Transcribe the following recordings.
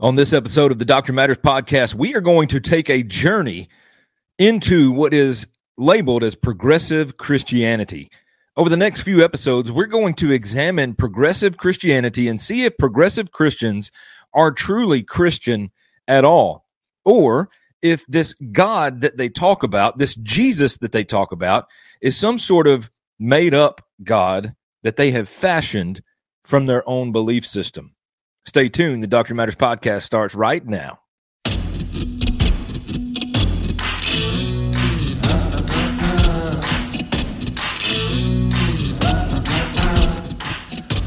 On this episode of the Doctrine Matters podcast, we are going to take a journey into what is labeled as progressive Christianity. Over the next few episodes, we're going to examine progressive Christianity and see if progressive Christians are truly Christian at all, or if this God that they talk about, this Jesus that they talk about, is some sort of made up God that they have fashioned from their own belief system. Stay tuned. The Doctrine Matters podcast starts right now.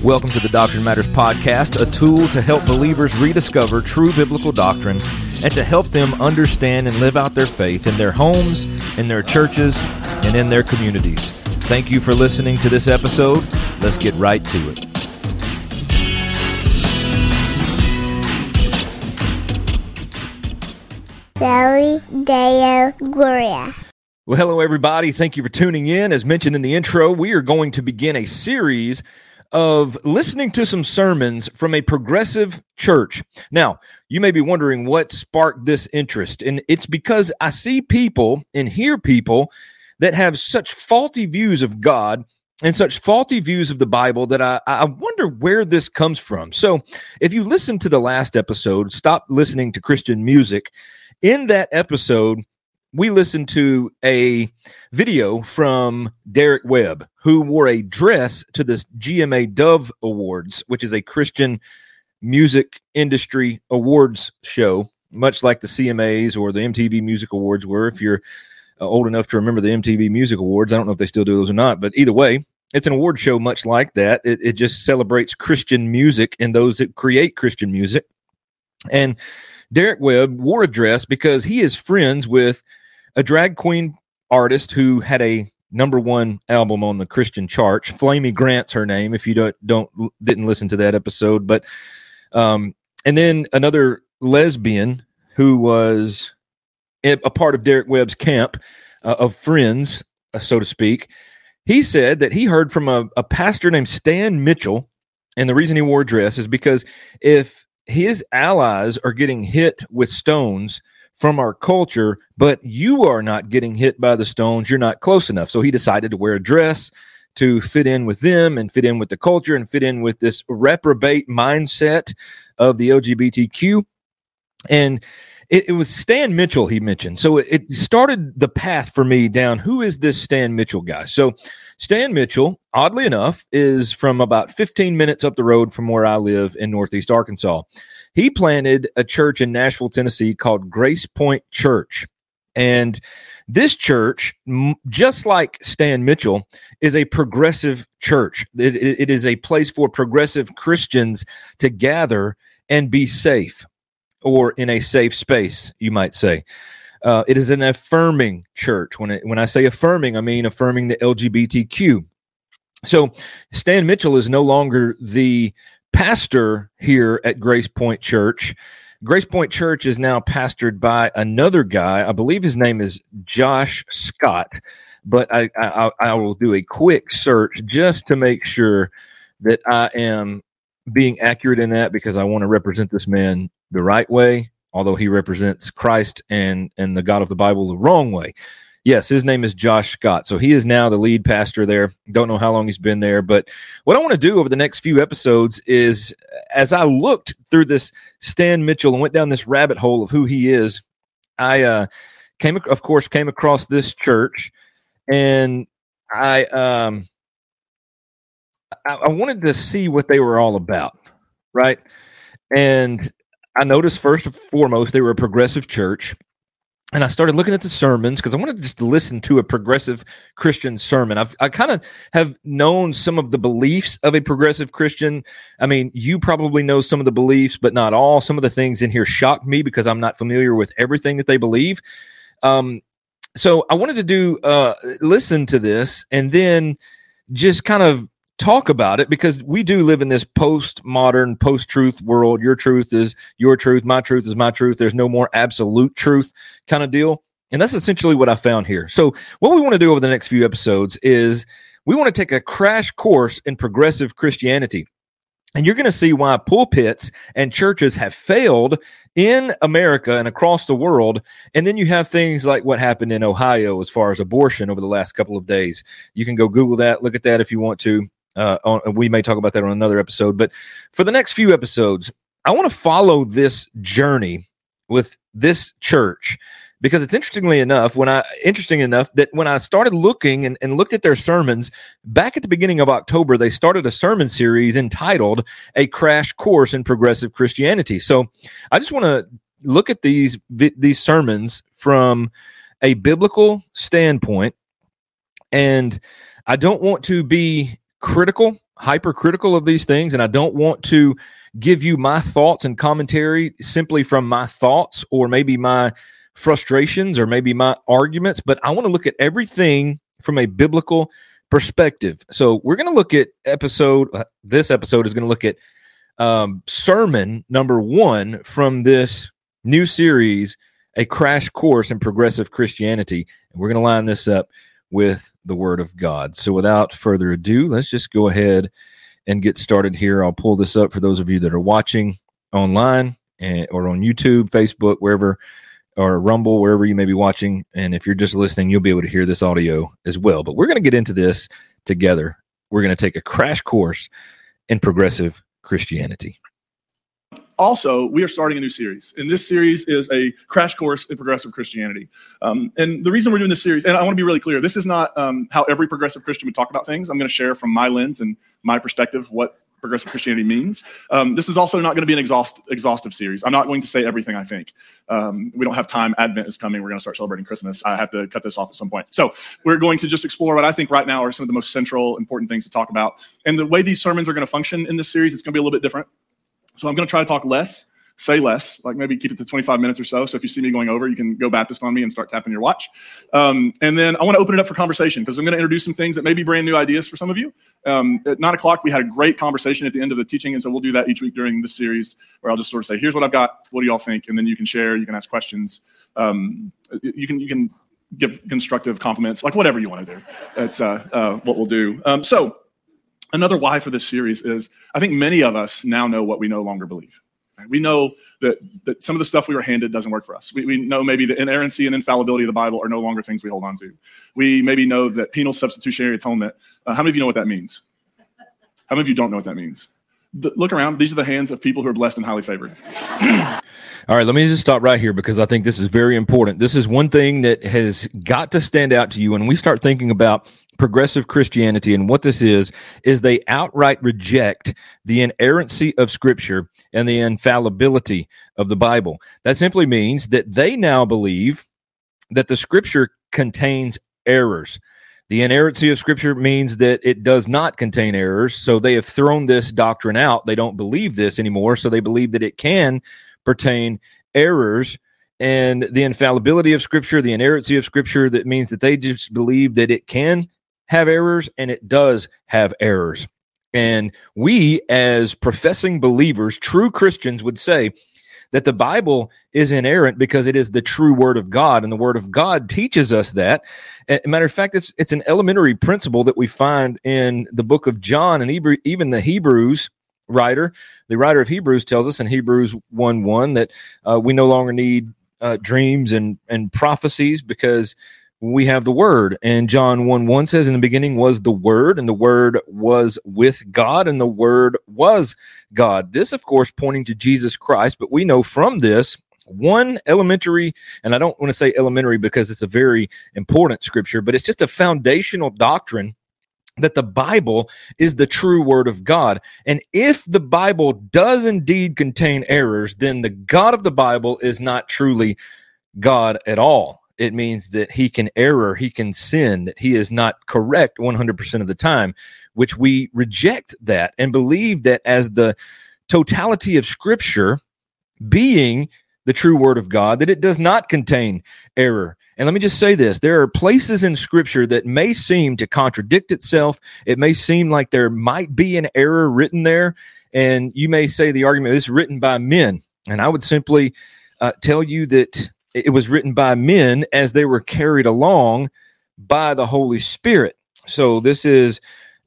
Welcome to the Doctrine Matters podcast, a tool to help believers rediscover true biblical doctrine and to help them understand and live out their faith in their homes, in their churches, and in their communities. Thank you for listening to this episode. Let's get right to it. Soli Deo Gloria. Well, hello, everybody. Thank you for tuning in. As mentioned in the intro, we are going to begin a series of listening to some sermons from a progressive church. Now, you may be wondering what sparked this interest, and it's because I see people and hear people that have such faulty views of God and such faulty views of the Bible that I, I wonder where this comes from. So, if you listen to the last episode, stop listening to Christian music in that episode, we listened to a video from Derek Webb, who wore a dress to the GMA Dove Awards, which is a Christian music industry awards show, much like the CMAs or the MTV Music Awards were. If you're uh, old enough to remember the MTV Music Awards, I don't know if they still do those or not, but either way, it's an award show much like that. It, it just celebrates Christian music and those that create Christian music. And Derek Webb wore a dress because he is friends with a drag queen artist who had a number one album on the Christian charts. Flamy Grant's her name. If you don't don't didn't listen to that episode, but um, and then another lesbian who was a part of Derek Webb's camp uh, of friends, uh, so to speak. He said that he heard from a, a pastor named Stan Mitchell, and the reason he wore a dress is because if his allies are getting hit with stones from our culture, but you are not getting hit by the stones. You're not close enough. So he decided to wear a dress to fit in with them and fit in with the culture and fit in with this reprobate mindset of the LGBTQ. And it, it was Stan Mitchell he mentioned. So it, it started the path for me down. Who is this Stan Mitchell guy? So Stan Mitchell, oddly enough, is from about 15 minutes up the road from where I live in Northeast Arkansas. He planted a church in Nashville, Tennessee called GracePointe Church. And this church, just like Stan Mitchell, is a progressive church. It, it is a place for progressive Christians to gather and be safe or in a safe space, you might say. Uh, it is an affirming church. When it, when I say affirming, I mean affirming the LGBTQ. So Stan Mitchell is no longer the pastor here at GracePointe Church. GracePointe Church is now pastored by another guy. I believe his name is Josh Scott, but I, I, I will do a quick search just to make sure that I am being accurate in that because I want to represent this man the right way, although he represents Christ and and the God of the Bible the wrong way. Yes, his name is Josh Scott. So he is now the lead pastor there. Don't know how long he's been there, but what I want to do over the next few episodes is as I looked through this Stan Mitchell and went down this rabbit hole of who he is, I uh, came of course came across this church and I um I, I wanted to see what they were all about, right? And I noticed first and foremost they were a progressive church. And I started looking at the sermons because I wanted to just listen to a progressive Christian sermon. I've I kind of have known some of the beliefs of a progressive Christian. I mean, you probably know some of the beliefs, but not all. Some of the things in here shocked me because I'm not familiar with everything that they believe. Um, so I wanted to do uh, listen to this and then just kind of talk about it because we do live in this post-modern post-truth world your truth is your truth my truth is my truth there's no more absolute truth kind of deal and that's essentially what i found here so what we want to do over the next few episodes is we want to take a crash course in progressive christianity And you're going to see why pulpits and churches have failed in America and across the world. And then you have things like what happened in Ohio as far as abortion over the last couple of days. You can go Google that, look at that if you want to. Uh, on, we may talk about that on another episode. But for the next few episodes, I want to follow this journey with this church because it's interestingly enough when i interesting enough that when i started looking and, and, looked at their sermons back at the beginning of october they started a sermon series entitled a crash course in progressive christianity so i just want to look at these these sermons from a biblical standpoint and i don't want to be critical hypercritical of these things and i don't want to give you my thoughts and commentary simply from my thoughts or maybe my frustrations or maybe my arguments, but I want to look at everything from a biblical perspective. So we're going to look at episode, uh, this episode is going to look at um, sermon number one from this new series, A Crash Course in Progressive Christianity. And we're going to line this up with the Word of God. So without further ado, let's just go ahead and get started here. I'll pull this up for those of you that are watching online and, or on YouTube, Facebook, wherever or Rumble, wherever you may be watching. And if you're just listening, you'll be able to hear this audio as well. But we're going to get into this together. We're going to take a crash course in progressive Christianity. Also, we are starting a new series, and this series is a crash course in progressive Christianity. Um, and the reason we're doing this series, and I want to be really clear, this is not um, how every progressive Christian would talk about things. I'm going to share from my lens and my perspective what progressive Christianity means. Um, this is also not going to be an exhaust, exhaustive series. I'm not going to say everything I think. Um, we don't have time. Advent is coming. We're going to start celebrating Christmas. I have to cut this off at some point. So we're going to just explore what I think right now are some of the most central, important things to talk about. And the way these sermons are going to function in this series, it's going to be a little bit different. So I'm going to try to talk less say less, like maybe keep it to 25 minutes or so. So if you see me going over, you can go Baptist on me and start tapping your watch. Um, and then I want to open it up for conversation because I'm going to introduce some things that may be brand new ideas for some of you. Um, at nine o'clock, we had a great conversation at the end of the teaching. And so we'll do that each week during this series where I'll just sort of say, here's what I've got. What do y'all think? And then you can share, you can ask questions. Um, you can, you can give constructive compliments, like whatever you want to do. That's uh, uh, what we'll do. Um, so another why for this series is I think many of us now know what we no longer believe. We know that, that some of the stuff we were handed doesn't work for us. We, we know maybe the inerrancy and infallibility of the Bible are no longer things we hold on to. We maybe know that penal substitutionary atonement, uh, how many of you know what that means? How many of you don't know what that means? The, look around. These are the hands of people who are blessed and highly favored. All right, let me just stop right here because I think this is very important. This is one thing that has got to stand out to you when we start thinking about progressive Christianity and what this is is they outright reject the inerrancy of scripture and the infallibility of the Bible. That simply means that they now believe that the scripture contains errors. The inerrancy of scripture means that it does not contain errors. So they have thrown this doctrine out. They don't believe this anymore. So they believe that it can pertain errors and the infallibility of scripture, the inerrancy of scripture, that means that they just believe that it can have errors and it does have errors. And we, as professing believers, true Christians, would say that the Bible is inerrant because it is the true Word of God, and the Word of God teaches us that. Matter of fact, it's it's an elementary principle that we find in the book of John and even the Hebrews writer. The writer of Hebrews tells us in Hebrews one one that uh, we no longer need uh, dreams and and prophecies because we have the word. And john 1 1 says in the beginning was the word and the word was with god and the word was god. This of course pointing to jesus christ but we know from this one elementary and i don't want to say elementary because it's a very important scripture but it's just a foundational doctrine that the Bible is the true word of God. And if the Bible does indeed contain errors, then the God of the Bible is not truly God at all it means that he can error, he can sin, that he is not correct 100% of the time, which we reject that and believe that as the totality of scripture being the true word of God, that it does not contain error. And let me just say this there are places in scripture that may seem to contradict itself. It may seem like there might be an error written there. And you may say the argument is written by men. And I would simply uh, tell you that it was written by men as they were carried along by the Holy Spirit. So this is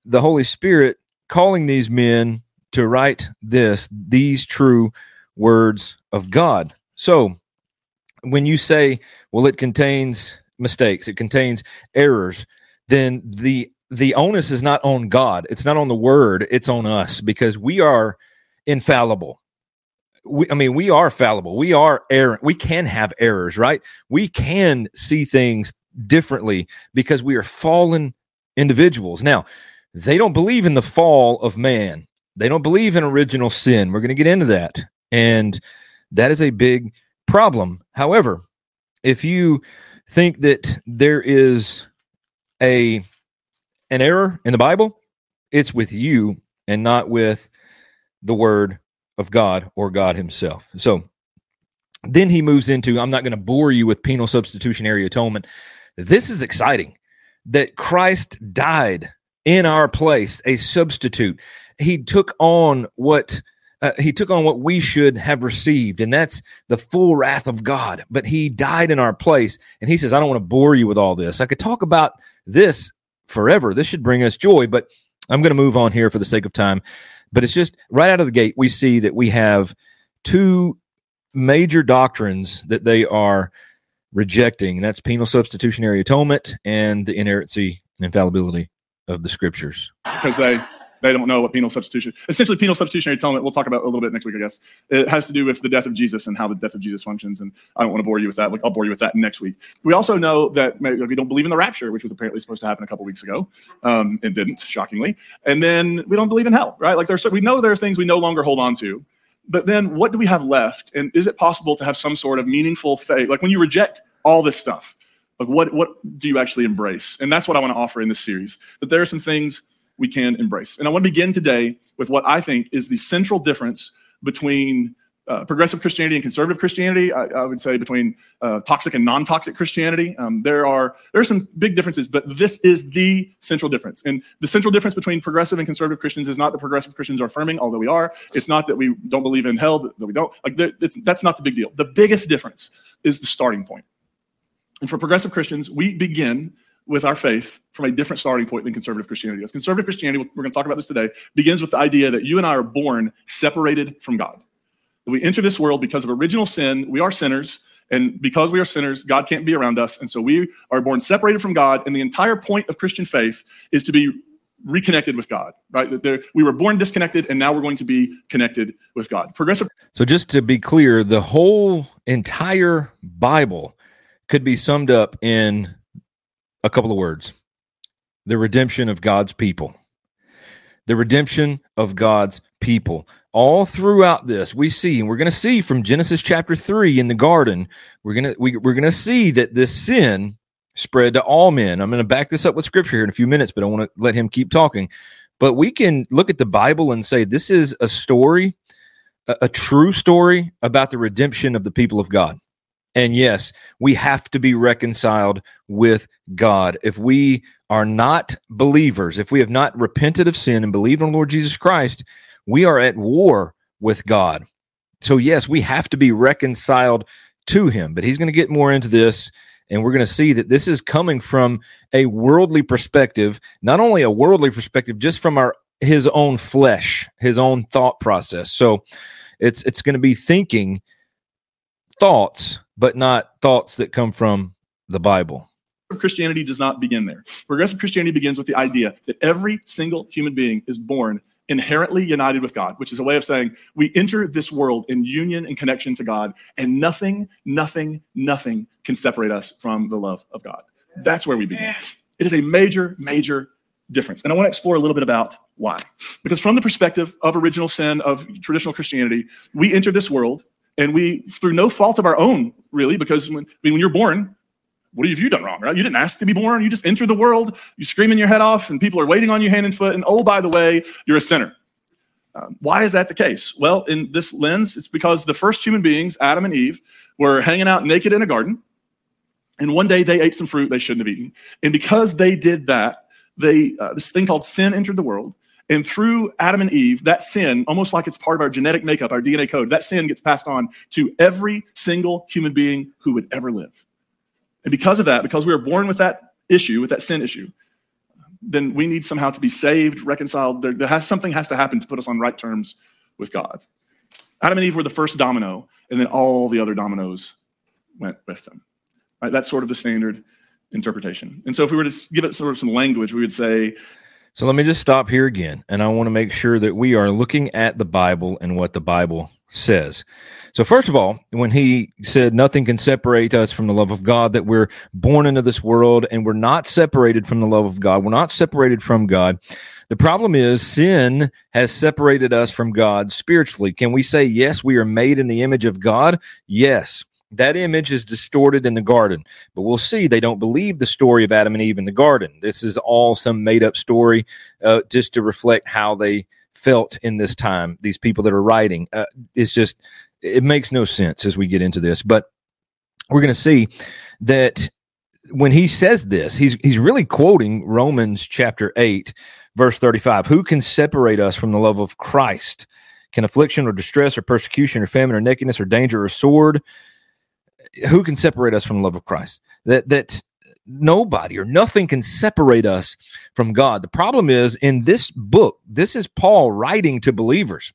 the Holy Spirit calling these men to write this, these true words of God. So when you say, well, it contains mistakes, it contains errors, then the the onus is not on God. It's not on the word. It's on us because we are infallible. We, I mean, we are fallible. We are errant. We can have errors, right? We can see things differently because we are fallen individuals. Now, they don't believe in the fall of man. They don't believe in original sin. We're going to get into that. And that is a big problem. However, if you think that there is a an error in the Bible, it's with you and not with the word of God or God himself. So then he moves into I'm not going to bore you with penal substitutionary atonement. This is exciting that Christ died in our place, a substitute. He took on what uh, he took on what we should have received, and that's the full wrath of God. But he died in our place. And he says, I don't want to bore you with all this. I could talk about this forever. This should bring us joy, but I'm going to move on here for the sake of time. But it's just right out of the gate, we see that we have two major doctrines that they are rejecting. And that's penal substitutionary atonement and the inerrancy and infallibility of the scriptures. Because they they don't know what penal substitution. Essentially, penal substitutionary atonement. We'll talk about a little bit next week, I guess. It has to do with the death of Jesus and how the death of Jesus functions. And I don't want to bore you with that. Like I'll bore you with that next week. We also know that we don't believe in the rapture, which was apparently supposed to happen a couple weeks ago, um, and didn't, shockingly. And then we don't believe in hell, right? Like there's we know there are things we no longer hold on to. But then what do we have left? And is it possible to have some sort of meaningful faith? Like when you reject all this stuff, like what what do you actually embrace? And that's what I want to offer in this series. That there are some things we can embrace. And I want to begin today with what I think is the central difference between uh, progressive Christianity and conservative Christianity. I, I would say between uh, toxic and non-toxic Christianity. Um, there are there are some big differences, but this is the central difference. And the central difference between progressive and conservative Christians is not that progressive Christians are affirming, although we are. It's not that we don't believe in hell, that we don't. Like that's not the big deal. The biggest difference is the starting point. And for progressive Christians, we begin with our faith from a different starting point than conservative Christianity does. Conservative Christianity, we're going to talk about this today, begins with the idea that you and I are born separated from God. We enter this world because of original sin. We are sinners. And because we are sinners, God can't be around us. And so we are born separated from God. And the entire point of Christian faith is to be reconnected with God, right? That there, we were born disconnected and now we're going to be connected with God. Progressive. So just to be clear, the whole entire Bible could be summed up in a couple of words the redemption of God's people. The redemption of God's people. All throughout this, we see, and we're going to see from Genesis chapter three in the garden, we're going to we, we're going to see that this sin spread to all men. I'm going to back this up with scripture here in a few minutes, but I want to let him keep talking. But we can look at the Bible and say this is a story, a, a true story about the redemption of the people of God. And yes, we have to be reconciled with God. If we are not believers, if we have not repented of sin and believed on Lord Jesus Christ, we are at war with God. So, yes, we have to be reconciled to Him. But He's going to get more into this. And we're going to see that this is coming from a worldly perspective, not only a worldly perspective, just from our his own flesh, his own thought process. So it's it's going to be thinking thoughts but not thoughts that come from the Bible. Christianity does not begin there. Progressive Christianity begins with the idea that every single human being is born inherently united with God, which is a way of saying we enter this world in union and connection to God, and nothing, nothing, nothing can separate us from the love of God. That's where we begin. It is a major, major difference. And I want to explore a little bit about why. Because from the perspective of original sin, of traditional Christianity, we enter this world and we, through no fault of our own, really, because when, I mean, when you're born, what have you done wrong, right? You didn't ask to be born. You just enter the world, you're screaming your head off, and people are waiting on you hand and foot. And oh, by the way, you're a sinner. Um, why is that the case? Well, in this lens, it's because the first human beings, Adam and Eve, were hanging out naked in a garden. And one day they ate some fruit they shouldn't have eaten. And because they did that, they uh, this thing called sin entered the world. And through Adam and Eve, that sin, almost like it's part of our genetic makeup, our DNA code, that sin gets passed on to every single human being who would ever live. And because of that, because we are born with that issue, with that sin issue, then we need somehow to be saved, reconciled. There, there has something has to happen to put us on right terms with God. Adam and Eve were the first domino, and then all the other dominoes went with them. Right? That's sort of the standard interpretation. And so if we were to give it sort of some language, we would say so let me just stop here again. And I want to make sure that we are looking at the Bible and what the Bible says. So, first of all, when he said nothing can separate us from the love of God, that we're born into this world and we're not separated from the love of God, we're not separated from God. The problem is sin has separated us from God spiritually. Can we say, yes, we are made in the image of God? Yes. That image is distorted in the garden, but we'll see they don't believe the story of Adam and Eve in the garden. This is all some made up story uh, just to reflect how they felt in this time. These people that are writing, uh, it's just, it makes no sense as we get into this. But we're going to see that when he says this, he's he's really quoting Romans chapter 8 verse 35. Who can separate us from the love of Christ? Can affliction or distress or persecution or famine or nakedness or danger or sword? Who can separate us from the love of Christ? That that nobody or nothing can separate us from God. The problem is in this book, this is Paul writing to believers.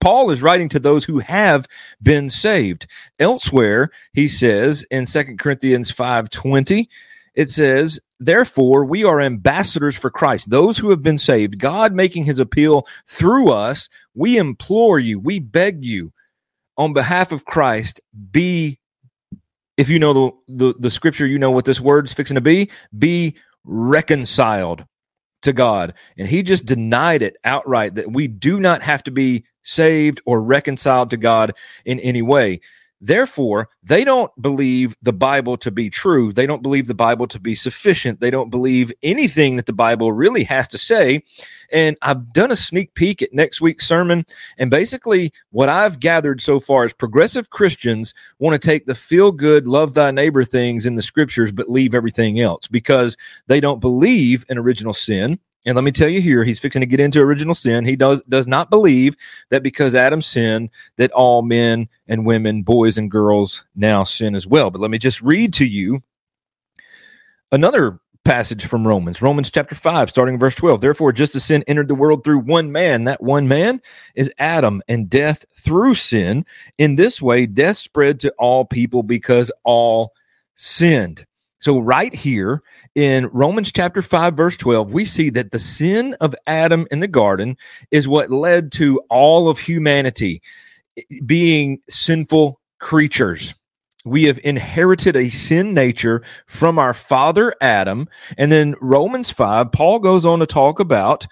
Paul is writing to those who have been saved. Elsewhere, he says in Second Corinthians 5:20, it says, Therefore, we are ambassadors for Christ, those who have been saved, God making his appeal through us. We implore you, we beg you, on behalf of Christ, be if you know the, the, the scripture, you know what this word's fixing to be. Be reconciled to God. And he just denied it outright that we do not have to be saved or reconciled to God in any way. Therefore, they don't believe the Bible to be true. They don't believe the Bible to be sufficient. They don't believe anything that the Bible really has to say. And I've done a sneak peek at next week's sermon. And basically, what I've gathered so far is progressive Christians want to take the feel good, love thy neighbor things in the scriptures, but leave everything else because they don't believe in original sin. And let me tell you here, he's fixing to get into original sin. He does does not believe that because Adam sinned, that all men and women, boys and girls now sin as well. But let me just read to you another passage from Romans, Romans chapter 5, starting verse 12. Therefore, just as sin entered the world through one man, that one man is Adam, and death through sin. In this way, death spread to all people because all sinned. So, right here in Romans chapter 5, verse 12, we see that the sin of Adam in the garden is what led to all of humanity eh, being sinful creatures. We have inherited a sin nature from our father Adam. And then Romans 5, Paul goes on to talk about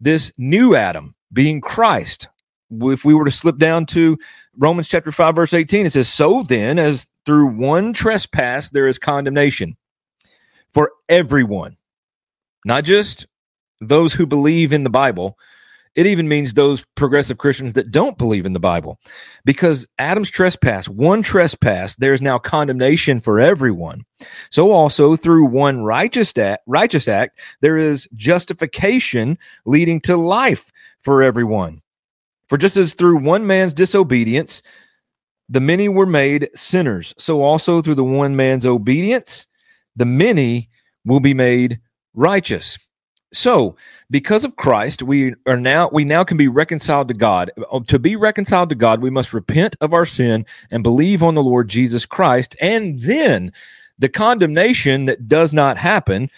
this new Adam being Christ. If we were to slip down to Romans chapter 5, verse 18, it says, So then, as through one trespass there is condemnation for everyone, not just those who believe in the Bible. It even means those progressive Christians that don't believe in the Bible. Because Adam's trespass, one trespass, there is now condemnation for everyone. So also through one righteous act, righteous act, there is justification leading to life for everyone. For just as through one man's disobedience, the many were made sinners. So also through the one man's obedience, the many will be made righteous. So, because of Christ, we are now we now can be reconciled to God. Uh, to be reconciled to God, we must repent of our sin and believe on the Lord Jesus Christ, and then the condemnation that does not happen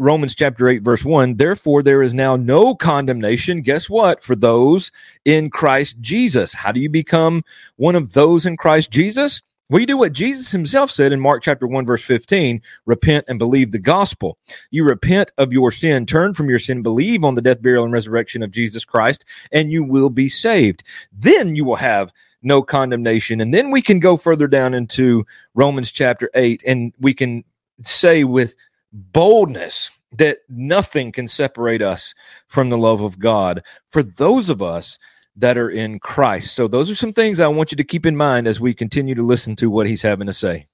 Romans chapter 8, verse 1 Therefore, there is now no condemnation. Guess what? For those in Christ Jesus. How do you become one of those in Christ Jesus? Well, you do what Jesus himself said in Mark chapter 1, verse 15 repent and believe the gospel. You repent of your sin, turn from your sin, believe on the death, burial, and resurrection of Jesus Christ, and you will be saved. Then you will have no condemnation. And then we can go further down into Romans chapter 8, and we can say with boldness that nothing can separate us from the love of God for those of us that are in Christ. So, those are some things I want you to keep in mind as we continue to listen to what he's having to say.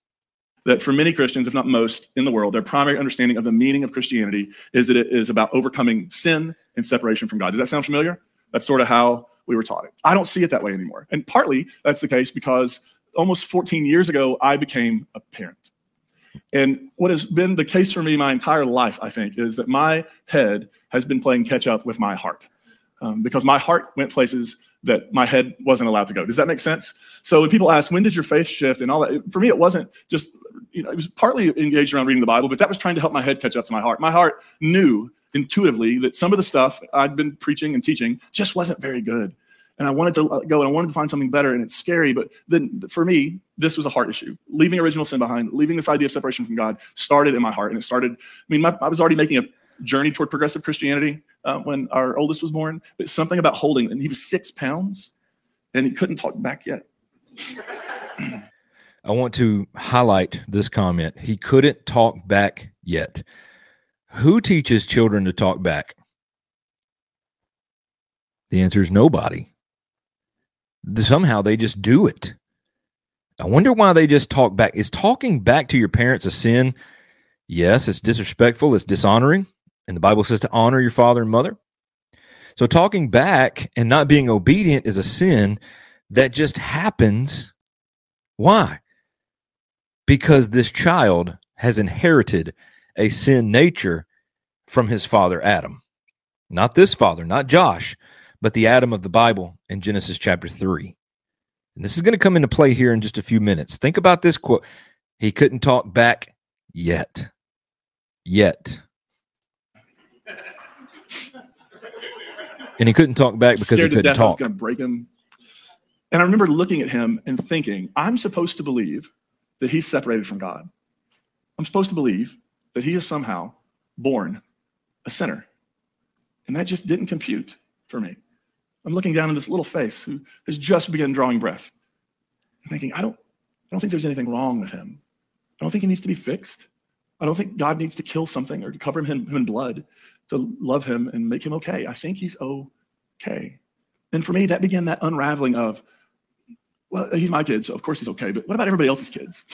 That for many Christians, if not most in the world, their primary understanding of the meaning of Christianity is that it is about overcoming sin and separation from God. Does that sound familiar? That's sort of how we were taught it. I don't see it that way anymore. And partly that's the case because almost 14 years ago, I became a parent. And what has been the case for me my entire life, I think, is that my head has been playing catch up with my heart um, because my heart went places that my head wasn't allowed to go. Does that make sense? So when people ask, when did your faith shift and all that, for me, it wasn't just, you know, it was partly engaged around reading the Bible, but that was trying to help my head catch up to my heart. My heart knew intuitively that some of the stuff I'd been preaching and teaching just wasn't very good. And I wanted to go and I wanted to find something better. And it's scary. But then for me, this was a heart issue. Leaving original sin behind, leaving this idea of separation from God started in my heart. And it started, I mean, my, I was already making a journey toward progressive Christianity uh, when our oldest was born, but something about holding, and he was six pounds and he couldn't talk back yet. I want to highlight this comment. He couldn't talk back yet. Who teaches children to talk back? The answer is nobody. Somehow they just do it. I wonder why they just talk back. Is talking back to your parents a sin? Yes, it's disrespectful, it's dishonoring. And the Bible says to honor your father and mother. So talking back and not being obedient is a sin that just happens. Why? Because this child has inherited a sin nature from his father Adam. Not this father, not Josh, but the Adam of the Bible in Genesis chapter 3. And this is going to come into play here in just a few minutes. Think about this quote. He couldn't talk back yet. Yet. and he couldn't talk back because he couldn't to death I was talk. going to break him. And I remember looking at him and thinking, I'm supposed to believe that he's separated from God. I'm supposed to believe that he is somehow born a sinner. And that just didn't compute for me. I'm looking down at this little face who has just begun drawing breath and thinking, I don't, I don't think there's anything wrong with him. I don't think he needs to be fixed. I don't think God needs to kill something or to cover him, him in blood to love him and make him okay. I think he's okay. And for me, that began that unraveling of, well, he's my kid, so of course he's okay. But what about everybody else's kids?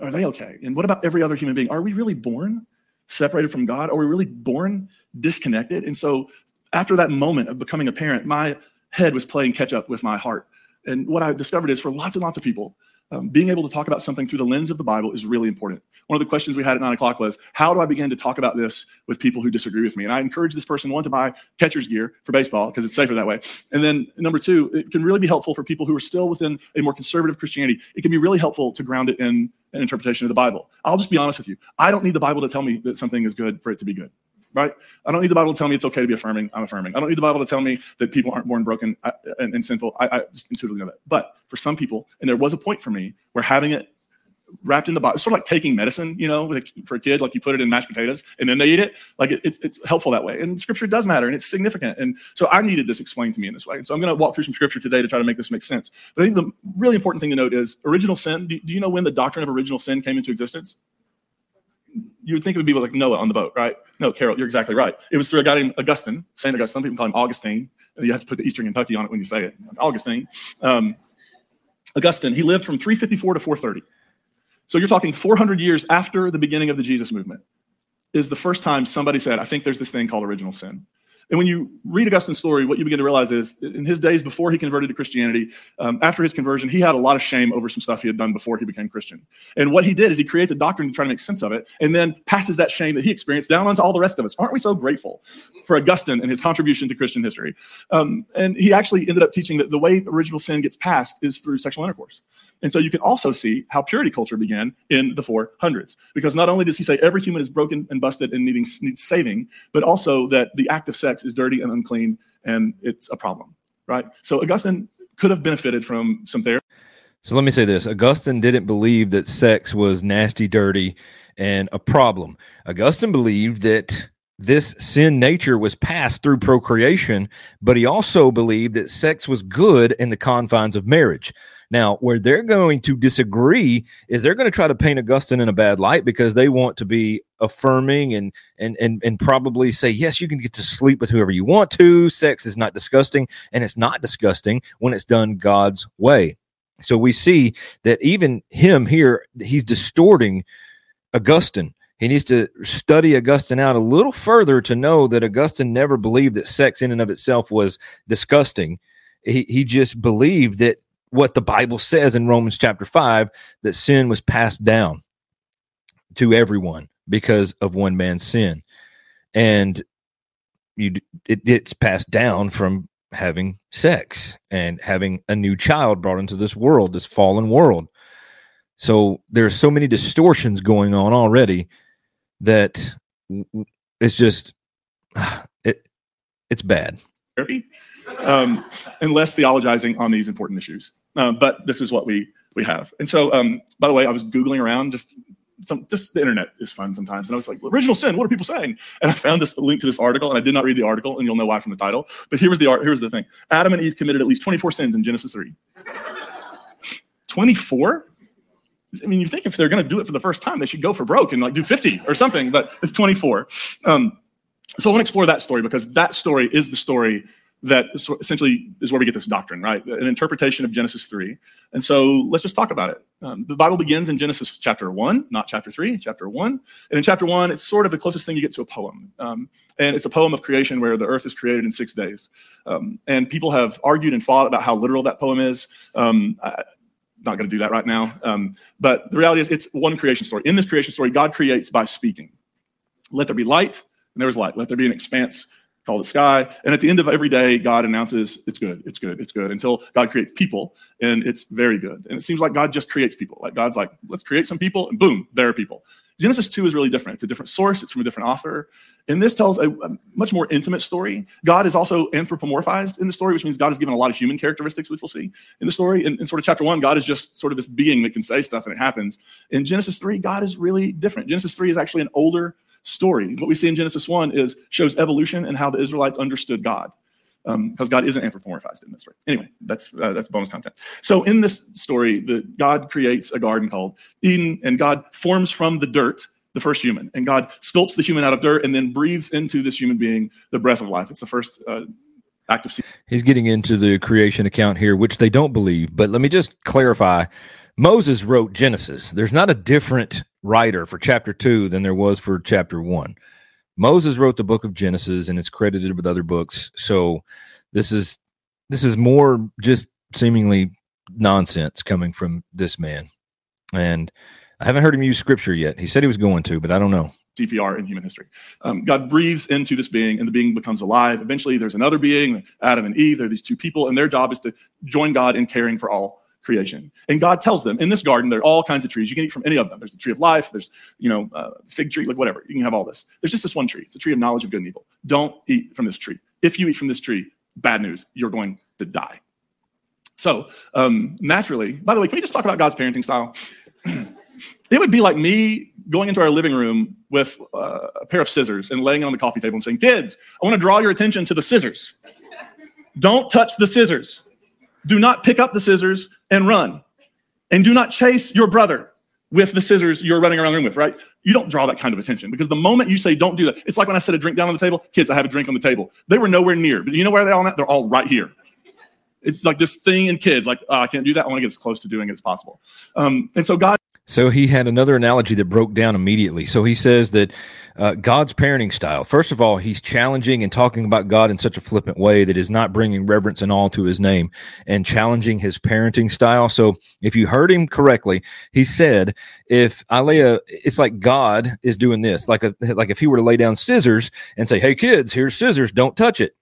Are they okay? And what about every other human being? Are we really born separated from God? Are we really born disconnected? And so after that moment of becoming a parent, my head was playing catch up with my heart. And what I discovered is for lots and lots of people, um, being able to talk about something through the lens of the Bible is really important. One of the questions we had at nine o'clock was, How do I begin to talk about this with people who disagree with me? And I encourage this person, one, to buy catcher's gear for baseball because it's safer that way. And then number two, it can really be helpful for people who are still within a more conservative Christianity. It can be really helpful to ground it in an interpretation of the Bible. I'll just be honest with you. I don't need the Bible to tell me that something is good for it to be good right? I don't need the Bible to tell me it's okay to be affirming. I'm affirming. I don't need the Bible to tell me that people aren't born broken and, and sinful. I, I, just intuitively know that. But for some people, and there was a point for me where having it wrapped in the Bible, sort of like taking medicine, you know, for a kid, like you put it in mashed potatoes and then they eat it. Like it, it's, it's helpful that way. And scripture does matter and it's significant. And so I needed this explained to me in this way. And so I'm going to walk through some scripture today to try to make this make sense. But I think the really important thing to note is original sin. Do, do you know when the doctrine of original sin came into existence? You would think it would be like Noah on the boat, right? No, Carol, you're exactly right. It was through a guy named Augustine, Saint Augustine. Some people call him Augustine. and You have to put the Eastern Kentucky on it when you say it. Augustine. Um, Augustine, he lived from 354 to 430. So you're talking 400 years after the beginning of the Jesus movement is the first time somebody said, I think there's this thing called original sin. And when you read Augustine's story, what you begin to realize is in his days before he converted to Christianity, um, after his conversion, he had a lot of shame over some stuff he had done before he became Christian. And what he did is he creates a doctrine to try to make sense of it and then passes that shame that he experienced down onto all the rest of us. Aren't we so grateful for Augustine and his contribution to Christian history? Um, and he actually ended up teaching that the way original sin gets passed is through sexual intercourse. And so you can also see how purity culture began in the 400s. Because not only does he say every human is broken and busted and needing needs saving, but also that the act of sex is dirty and unclean and it's a problem, right? So Augustine could have benefited from some therapy. So let me say this Augustine didn't believe that sex was nasty, dirty, and a problem. Augustine believed that this sin nature was passed through procreation, but he also believed that sex was good in the confines of marriage. Now, where they're going to disagree is they're going to try to paint Augustine in a bad light because they want to be affirming and and and and probably say, yes, you can get to sleep with whoever you want to. Sex is not disgusting, and it's not disgusting when it's done God's way. So we see that even him here, he's distorting Augustine. He needs to study Augustine out a little further to know that Augustine never believed that sex in and of itself was disgusting. He, he just believed that what the Bible says in Romans chapter 5 that sin was passed down to everyone because of one man's sin. And you it, it's passed down from having sex and having a new child brought into this world, this fallen world. So there's so many distortions going on already that it's just it it's bad. Um, and less theologizing on these important issues. Uh, but this is what we we have. And so, um, by the way, I was googling around just some, just the internet is fun sometimes. And I was like, original sin, what are people saying? And I found this link to this article, and I did not read the article, and you'll know why from the title. But here was the art. Here's the thing: Adam and Eve committed at least 24 sins in Genesis 3. 24? I mean, you think if they're going to do it for the first time, they should go for broke and like do 50 or something, but it's 24. Um, so I want to explore that story because that story is the story that essentially is where we get this doctrine, right? An interpretation of Genesis 3. And so let's just talk about it. Um, the Bible begins in Genesis chapter 1, not chapter 3, chapter 1. And in chapter 1, it's sort of the closest thing you get to a poem. Um, and it's a poem of creation where the earth is created in six days. Um, and people have argued and fought about how literal that poem is. Um, I, not going to do that right now. Um, but the reality is, it's one creation story. In this creation story, God creates by speaking. Let there be light, and there was light. Let there be an expanse called the sky. And at the end of every day, God announces, it's good, it's good, it's good, until God creates people, and it's very good. And it seems like God just creates people. Like God's like, let's create some people, and boom, there are people. Genesis 2 is really different. It's a different source, it's from a different author. And this tells a, a, much more intimate story. God is also anthropomorphized in the story, which means God is given a lot of human characteristics, which we'll see in the story. In, in sort of chapter one, God is just sort of this being that can say stuff and it happens. In Genesis 3, God is really different. Genesis 3 is actually an older story. What we see in Genesis 1 is shows evolution and how the Israelites understood God. Because um, God isn't anthropomorphized in this story. Anyway, that's uh, that's bonus content. So in this story, the, God creates a garden called Eden, and God forms from the dirt the first human, and God sculpts the human out of dirt, and then breathes into this human being the breath of life. It's the first uh, act of. He's getting into the creation account here, which they don't believe. But let me just clarify: Moses wrote Genesis. There's not a different writer for chapter two than there was for chapter one. Moses wrote the book of Genesis and it's credited with other books. So this is this is more just seemingly nonsense coming from this man. And I haven't heard him use scripture yet. He said he was going to, but I don't know. CPR in human history. Um, God breathes into this being, and the being becomes alive. Eventually, there's another being, Adam and Eve. They're these two people, and their job is to join God in caring for all creation. And God tells them in this garden, there are all kinds of trees. You can eat from any of them. There's the tree of life. There's, you know, uh, fig tree, like whatever. You can have all this. There's just this one tree. It's a tree of knowledge of good and evil. Don't eat from this tree. If you eat from this tree, bad news, you're going to die. So um, naturally, by the way, can we just talk about God's parenting style? it would be like me going into our living room with uh, a pair of scissors and laying on the coffee table and saying, kids, I want to draw your attention to the scissors. Don't touch the scissors. Do not pick up the scissors and run. And do not chase your brother with the scissors you're running around the room with, right? You don't draw that kind of attention because the moment you say don't do that, it's like when I set a drink down on the table. Kids, I have a drink on the table. They were nowhere near, but you know where they're all at? They're all right here. It's like this thing in kids, like, oh, I can't do that. I want to get as close to doing it as possible. Um, and so God so he had another analogy that broke down immediately. So he says that uh, God's parenting style, first of all, he's challenging and talking about God in such a flippant way that is not bringing reverence and all to his name and challenging his parenting style. So if you heard him correctly, he said, if I lay a, it's like God is doing this, like a, like if he were to lay down scissors and say, Hey kids, here's scissors, don't touch it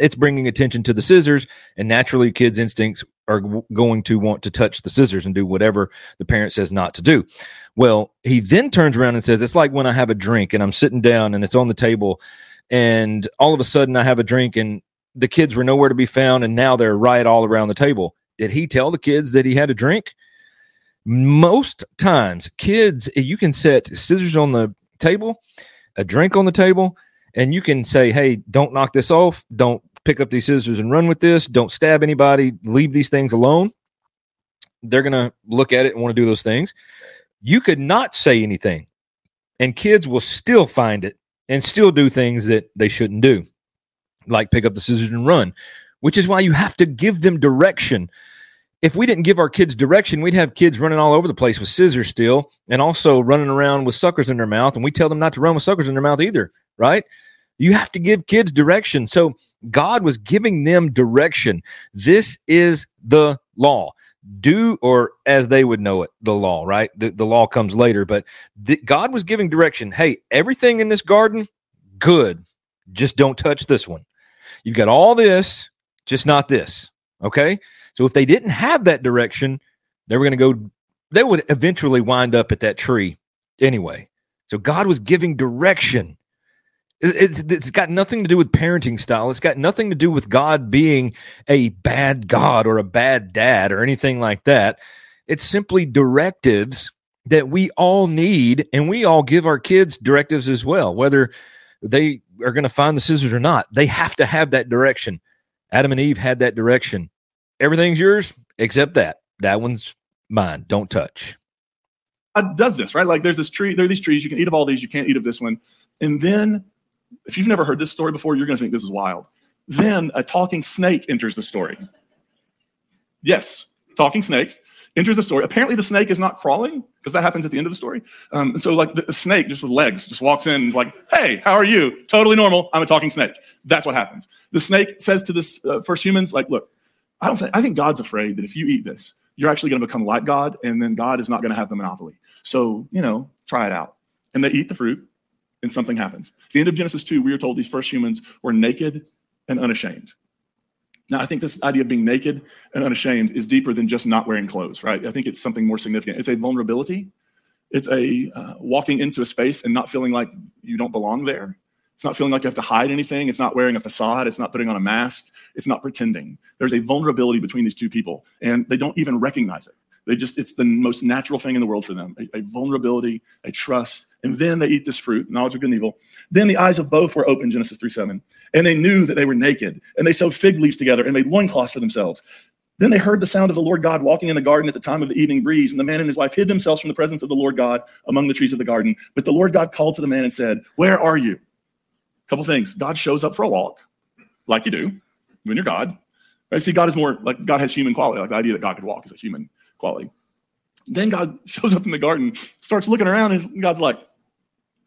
it's bringing attention to the scissors and naturally kids instincts are going to want to touch the scissors and do whatever the parent says not to do. Well he then turns around and says it's like when i have a drink and i'm sitting down and it's on the table and all of a sudden i have a drink and the kids were nowhere to be found and now they're right all around the table. Did he tell the kids that he had a drink? Most times kids you can set scissors on the table a drink on the table and you can say hey don't knock this off. Don't pick up these scissors and run with this. Don't stab anybody. Leave these things alone. They're going to look at it and want to do those things. You could not say anything, and kids will still find it and still do things that they shouldn't do, like pick up the scissors and run, which is why you have to give them direction. If we didn't give our kids direction, we'd have kids running all over the place with scissors still and also running around with suckers in their mouth. And we tell them not to run with suckers in their mouth either, right? You have to give kids direction. So God was giving them direction. This is the law. do or as they would know it the law right? The, the law comes later but the, god was giving direction. Hey everything in this garden good. Just don't touch this one. You've got all this just not this okay? So if they didn't have that direction they were going to go they would eventually wind up at that tree anyway. So god was giving direction it's it's got nothing to do with parenting style. It's got nothing to do with God being a bad God or a bad dad or anything like that. It's simply directives that we all need, and we all give our kids directives as well, whether they are going to find the scissors or not. They have to have that direction. Adam and Eve had that direction. Everything's yours except that. That one's mine. Don't touch. God does this, right? Like there's this tree, there are these trees. You can eat of all these, you can't eat of this one. And then if you've never heard this story before, you're going to think this is wild. Then a talking snake enters the story. Yes, talking snake enters the story. Apparently, the snake is not crawling because that happens at the end of the story. Um, and so, like the, the, snake, just with legs, just walks in and is like, "Hey, how are you? Totally normal. I'm a talking snake." That's what happens. The snake says to this uh, first humans, "Like, look, I don't think I think God's afraid that if you eat this, you're actually going to become like God, and then God is not going to have the monopoly. So, you know, try it out." And they eat the fruit and something happens. At the end of Genesis 2, we are told these first humans were naked and unashamed. Now, I think this idea of being naked and unashamed is deeper than just not wearing clothes, right? I think it's something more significant. It's a vulnerability. It's a uh, walking into a space and not feeling like you don't belong there. It's not feeling like you have to hide anything. It's not wearing a facade. It's not putting on a mask. It's not pretending. There's a vulnerability between these two people, and they don't even recognize it. They just, it's the most natural thing in the world for them a, a vulnerability, a trust. And then they eat this fruit, knowledge of good and evil. Then the eyes of both were open, Genesis 3 7. And they knew that they were naked. And they sewed fig leaves together and made loincloths for themselves. Then they heard the sound of the Lord God walking in the garden at the time of the evening breeze. And the man and his wife hid themselves from the presence of the Lord God among the trees of the garden. But the Lord God called to the man and said, Where are you? A couple things. God shows up for a walk, like you do when you're God. Right? See, God is more like God has human quality. Like the idea that God could walk is a human quality. Then God shows up in the garden, starts looking around, and God's like,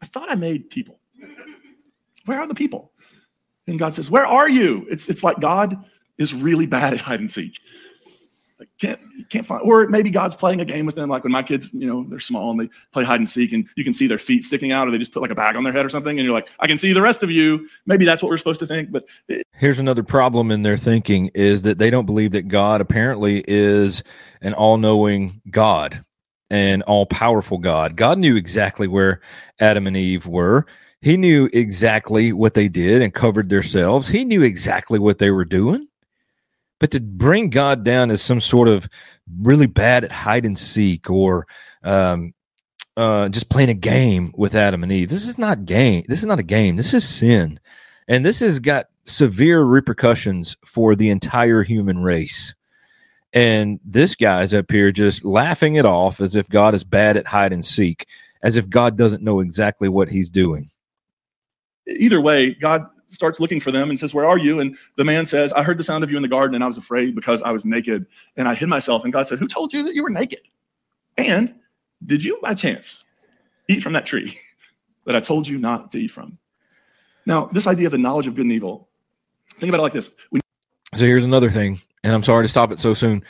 I thought I made people. Where are the people? And God says, Where are you? It's, it's like God is really bad at hide and seek. Can't can't find or maybe God's playing a game with them like when my kids you know they're small and they play hide and seek and you can see their feet sticking out or they just put like a bag on their head or something and you're like I can see the rest of you. Maybe that's what we're supposed to think but it, here's another problem in their thinking is that they don't believe that God apparently is an all-knowing God and all-powerful God. God knew exactly where Adam and Eve were. He knew exactly what they did and covered themselves. He knew exactly what they were doing but to bring God down as some sort of really bad at hide and seek or um, uh, just playing a game with Adam and Eve, this is not game. This is not a game. This is sin, and this has got severe repercussions for the entire human race. And this guy's up here just laughing it off as if God is bad at hide and seek, as if God doesn't know exactly what he's doing. Either way, God starts looking for them and says, Where are you? And the man says, I heard the sound of you in the garden and I was afraid because I was naked and I hid myself. And God said, Who told you that you were naked? And did you by chance eat from that tree that I told you not to eat from? Now, this idea of the knowledge of good and evil, think about it like this. When- so here's another thing, and I'm sorry to stop it so soon,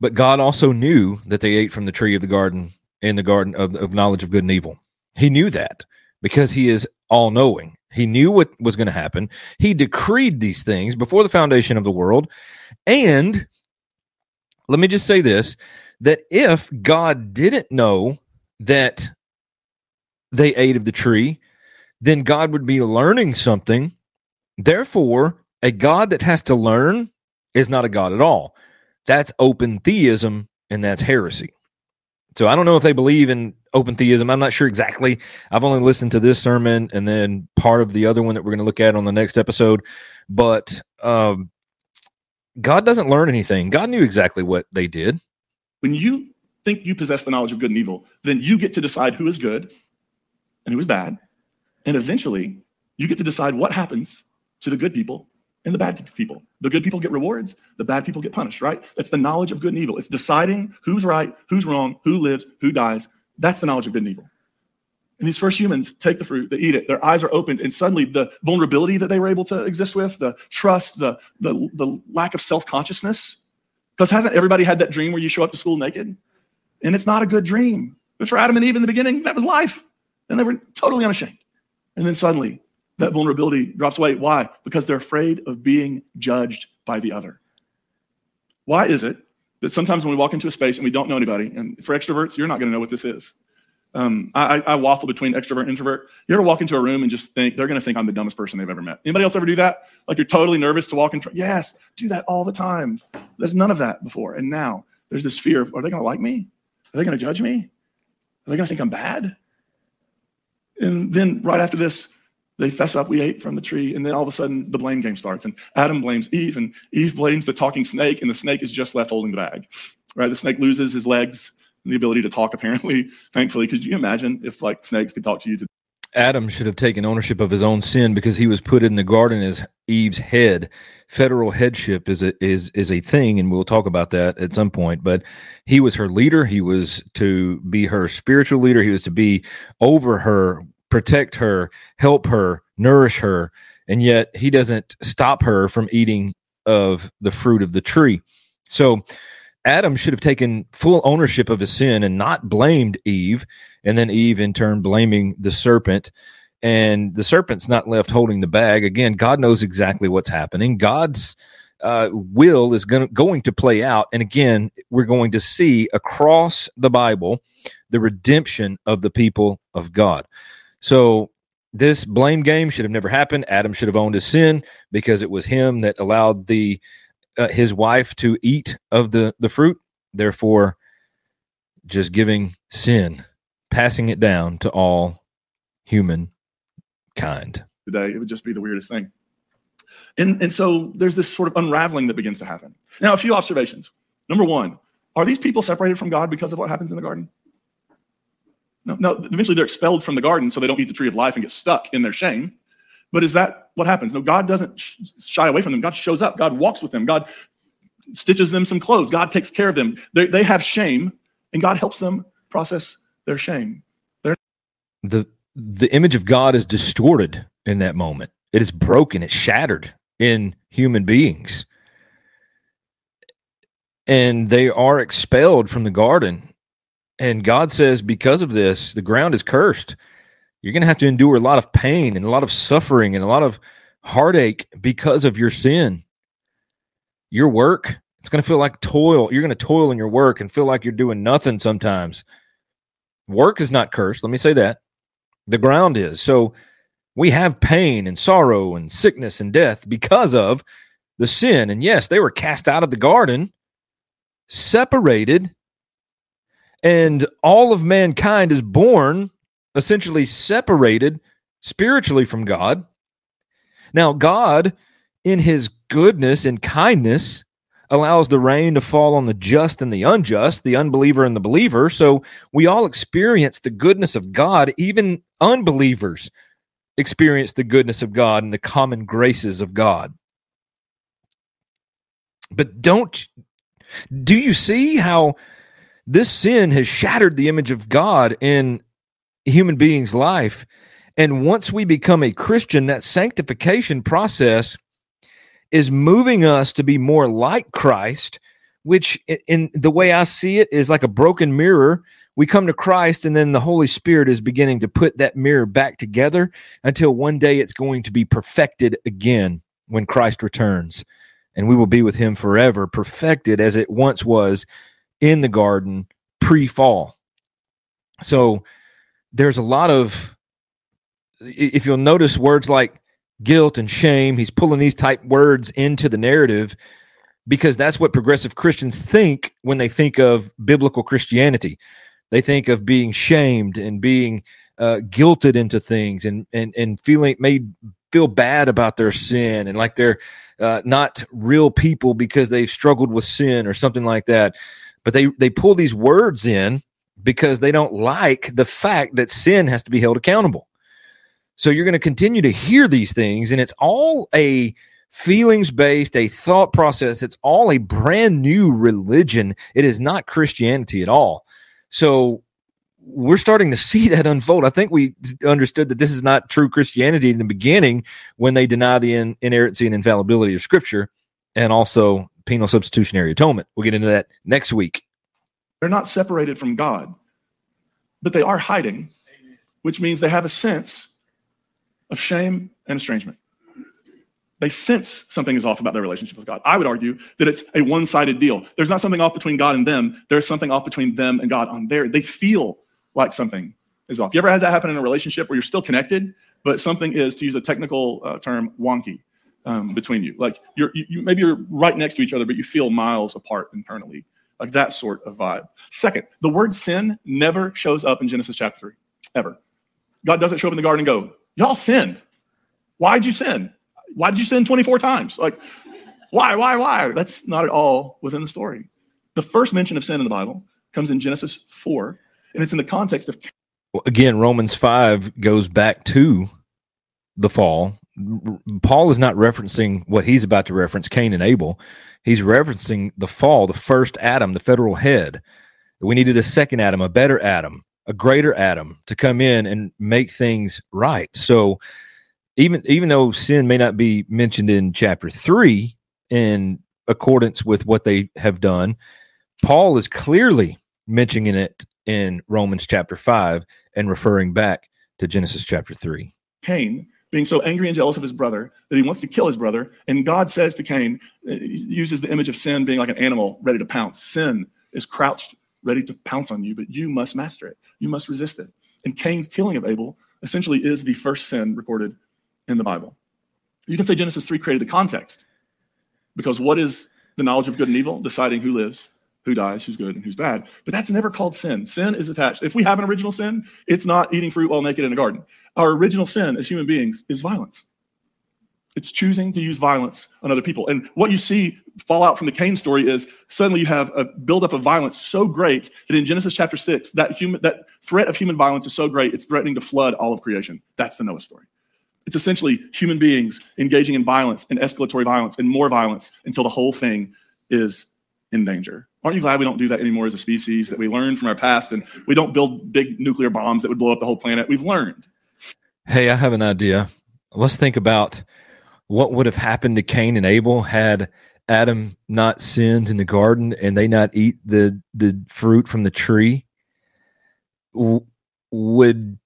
but God also knew that they ate from the tree of the garden in the garden of, of knowledge of good and evil. He knew that because he is all knowing. He knew what was going to happen. He decreed these things before the foundation of the world. And let me just say this that if God didn't know that they ate of the tree, then God would be learning something. Therefore, a God that has to learn is not a God at all. That's open theism and that's heresy. So I don't know if they believe in open theism. I'm not sure exactly. I've only listened to this sermon and then part of the other one that we're going to look at on the next episode. But um, God doesn't learn anything. God knew exactly what they did. When you think you possess the knowledge of good and evil, then you get to decide who is good and who is bad. And eventually, you get to decide what happens to the good people and the bad people. The good people get rewards, the bad people get punished, right? That's the knowledge of good and evil. It's deciding who's right, who's wrong, who lives, who dies. That's the knowledge of good and evil. And these first humans take the fruit, they eat it, their eyes are opened, and suddenly the vulnerability that they were able to exist with, the trust, the, the, the lack of self consciousness, Because hasn't everybody had that dream where you show up to school naked? And it's not a good dream. But for Adam and Eve in the beginning, that was life. And they were totally unashamed. And then suddenly, that vulnerability drops away. Why? Because they're afraid of being judged by the other. Why is it that sometimes when we walk into a space and we don't know anybody, and for extroverts, you're not going to know what this is. Um, I, I, waffle between extrovert and introvert. You ever walk into a room and just think they're going to think I'm the dumbest person they've ever met? Anybody else ever do that? Like you're totally nervous to walk in. Yes, do that all the time. There's none of that before, and now there's this fear of: Are they going to like me? Are they going to judge me? Are they going to think I'm bad? And then right after this, they fess up, we ate from the tree, and then all of a sudden the blame game starts. And Adam blames Eve, and Eve blames the talking snake, and the snake is just left holding the bag. Right? The snake loses his legs and the ability to talk, apparently, thankfully. Could you imagine if like snakes could talk to you today? Adam should have taken ownership of his own sin because he was put in the garden as Eve's head. Federal headship is a is is a thing, and we'll talk about that at some point. But he was her leader. He was to be her spiritual leader. He was to be over her, protect her, help her, nourish her, and yet he doesn't stop her from eating of the fruit of the tree. So Adam should have taken full ownership of his sin and not blamed Eve, and then Eve in turn blaming the serpent. And the serpent's not left holding the bag. Again, God knows exactly what's happening. God's uh, will is going going to play out. And again, we're going to see across the Bible the redemption of the people of God. So this blame game should have never happened. Adam should have owned his sin because it was him that allowed the uh, his wife to eat of the the fruit. Therefore, just giving sin, passing it down to all human kind. Today, it would just be the weirdest thing. And, and so there's this sort of unraveling that begins to happen. Now, a few observations. Number one, are these people separated from God because of what happens in the garden? No, no, eventually they're expelled from the garden so they don't eat the tree of life and get stuck in their shame. But is that what happens? No, God doesn't shy away from them. God shows up. God walks with them. God stitches them some clothes. God takes care of them. They, they have shame, and God helps them process their shame. They're- the the image of God is distorted in that moment. It is broken. It's shattered in human beings, and they are expelled from the garden. And God says, because of this, the ground is cursed you're going to have to endure a lot of pain and a lot of suffering and a lot of heartache because of your sin. Your work, it's going to feel like toil. You're going to toil in your work and feel like you're doing nothing sometimes. Work is not cursed. Let me say that. The ground is. So we have pain and sorrow and sickness and death because of the sin. And yes, they were cast out of the garden, separated, and all of mankind is born essentially separated spiritually from God. Now, God, in his goodness and kindness, allows the rain to fall on the just and the unjust, the unbeliever and the believer. So we all experience the goodness of God, even unbelievers experience the goodness of God and the common graces of God. But don't do you see how this sin has shattered the image of God in human being's life. And once we become a Christian, that sanctification process is moving us to be more like Christ, which, in the way I see it, is like a broken mirror. We come to Christ, and then the Holy Spirit is beginning to put that mirror back together until one day it's going to be perfected again when Christ returns. And we will be with him forever, perfected as it once was in the garden pre fall. So, there's a lot of if you'll notice words like guilt and shame he's pulling these type words into the narrative because that's what progressive christians think when they think of biblical christianity they think of being shamed and being uh, guilted into things and and and feeling made feel bad about their sin and like they're uh, not real people because they've struggled with sin or something like that but they they pull these words in because they don't like the fact that sin has to be held accountable. So you're going to continue to hear these things, and it's all a feelings based, a thought process. It's all a brand new religion. It is not Christianity at all. So we're starting to see that unfold. I think we understood that this is not true Christianity in the beginning when they deny the in- inerrancy and infallibility of Scripture, and also penal substitutionary atonement. We'll get into that next week. They're not separated from God, but they are hiding, which means they have a sense of shame and estrangement. They sense something is off about their relationship with God. I would argue that it's a one sided deal. There's not something off between God and them, there's something off between them and God on there. They feel like something is off. You ever had that happen in a relationship where you're still connected, but something is, to use a technical uh, term, wonky um, between you? Like you're, you, maybe you're right next to each other, but you feel miles apart internally. Like that sort of vibe. Second, the word sin never shows up in Genesis chapter 3, ever. God doesn't show up in the garden and go, Y'all sinned. Why'd you sin? Why did you sin 24 times? Like, why, why, why? That's not at all within the story. The first mention of sin in the Bible comes in Genesis 4, and it's in the context of. Again, Romans 5 goes back to the fall. Paul is not referencing what he's about to reference, Cain and Abel. He's referencing the fall, the first Adam, the federal head. We needed a second Adam, a better Adam, a greater Adam to come in and make things right. So, even even though sin may not be mentioned in chapter three in accordance with what they have done, Paul is clearly mentioning it in Romans chapter five and referring back to Genesis chapter three. Cain being so angry and jealous of his brother that he wants to kill his brother, and God says to Cain, uh, uses the image of sin being like an animal ready to pounce. Sin is crouched, ready to pounce on you, but you must master it. You must resist it. And Cain's killing of Abel essentially is the first sin recorded in the Bible. You can say Genesis 3 created the context because what is the knowledge of good and evil? Deciding who lives, who dies, who's good, and who's bad. But that's never called sin. Sin is attached. If we have an original sin, it's not eating fruit while naked in a garden. Our original sin as human beings is violence. It's choosing to use violence on other people. And what you see fall out from the Cain story is suddenly you have a buildup of violence so great that in Genesis chapter six, that human that threat of human violence is so great, it's threatening to flood all of creation. That's the Noah story. It's essentially human beings engaging in violence and escalatory violence and more violence until the whole thing is in danger. Aren't you glad we don't do that anymore as a species, that we learned from our past and we don't build big nuclear bombs that would blow up the whole planet? We've learned. Hey, I have an idea. Let's think about what would have happened to Cain and Abel had Adam not sinned in the garden and they not eat the the fruit from the tree. W- would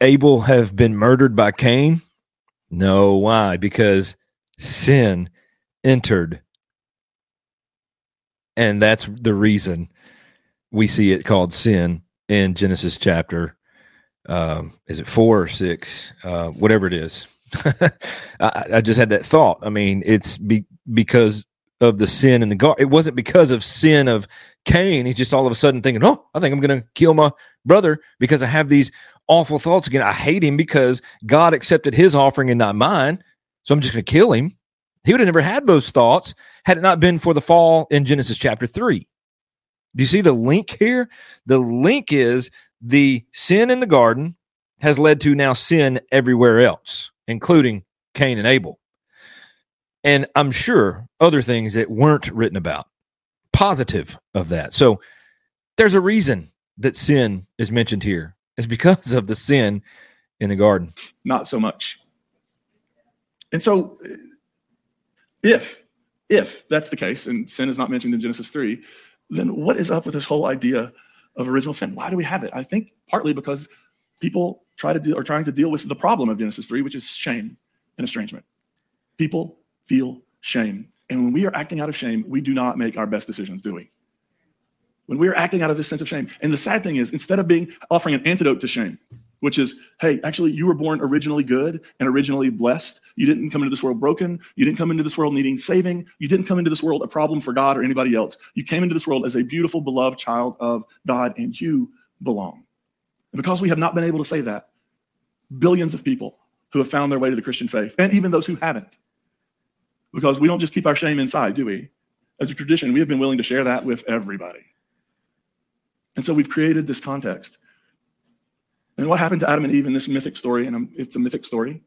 Abel have been murdered by Cain? No, why? Because sin entered. And that's the reason we see it called sin in Genesis chapter um, is it four or six? Uh, whatever it is. I, I, just had that thought. I mean, it's be, because of the sin in the garden. It wasn't because of sin of Cain. He's just all of a sudden thinking, "Oh, I think I'm going to kill my brother because I have these awful thoughts again. I hate him because God accepted his offering and not mine. So I'm just going to kill him." He would have never had those thoughts had it not been for the fall in Genesis chapter 3. Do you see the link here? The link is the sin in the garden has led to now sin everywhere else, including Cain and Abel. And I'm sure other things that weren't written about, positive of that. So there's a reason that sin is mentioned here. It's because of the sin in the garden. Not so much. And so if if that's the case and sin is not mentioned in Genesis 3, then what is up with this whole idea of original sin. Why do we have it? I think partly because people try to deal are trying to deal with the problem of Genesis 3, which is shame and estrangement. People feel shame. And when we are acting out of shame, we do not make our best decisions, do we? When we are acting out of this sense of shame. And the sad thing is, instead of being offering an antidote to shame, which is, hey, actually, you were born originally good and originally blessed. You didn't come into this world broken. You didn't come into this world needing saving. You didn't come into this world a problem for God or anybody else. You came into this world as a beautiful, beloved child of God, and you belong. And because we have not been able to say that, billions of people who have found their way to the Christian faith, and even those who haven't, because we don't just keep our shame inside, do we? As a tradition, we have been willing to share that with everybody. And so we've created this context and what happened to Adam and Eve in this mythic story, and um, it's a mythic story,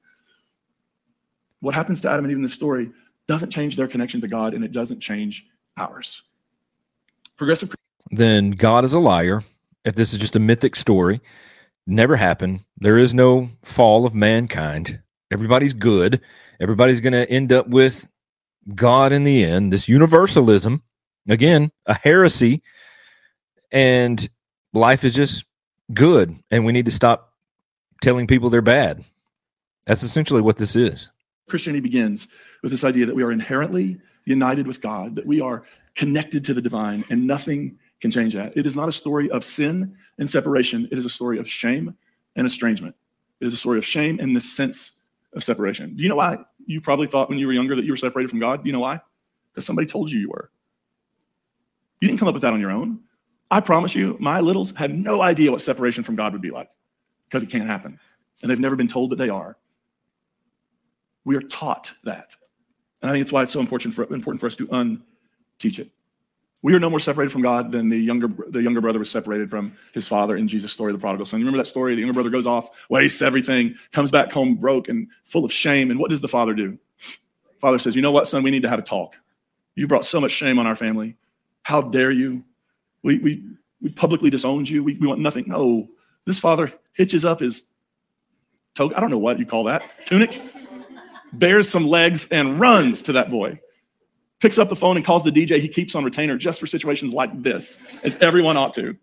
what happens to Adam and Eve in this story doesn't change their connection to God, and it doesn't change ours. Progressive. Then God is a liar. If this is just a mythic story, never happened. There is no fall of mankind. Everybody's good. Everybody's going to end up with God in the end, this universalism, again, a heresy, and life is just good, and we need to stop telling people they're bad. That's essentially what this is. Christianity begins with this idea that we are inherently united with God, that we are connected to the divine, and nothing can change that. It is not a story of sin and separation, it is a story of shame and estrangement. It is a story of shame and the sense of separation. Do you know why you probably thought when you were younger that you were separated from God? Do you know why? Because somebody told you you were. You didn't come up with that on your own. I promise you, my littles had no idea what separation from God would be like because it can't happen. And they've never been told that they are. We are taught that. And I think it's why it's so important for, important for us to unteach it. We are no more separated from God than the younger, the younger brother was separated from his father in Jesus' story, of the prodigal son. You remember that story? The younger brother goes off, wastes everything, comes back home broke and full of shame. And what does the father do? Father says, You know what, son? We need to have a talk. You brought so much shame on our family. How dare you? We, we, we publicly disowned you. We, we want nothing. No, this father hitches up his toga. I don't know what you call that. Tunic, bears some legs, and runs to that boy picks up the phone and calls the DJ he keeps on retainer just for situations like this, as everyone ought to.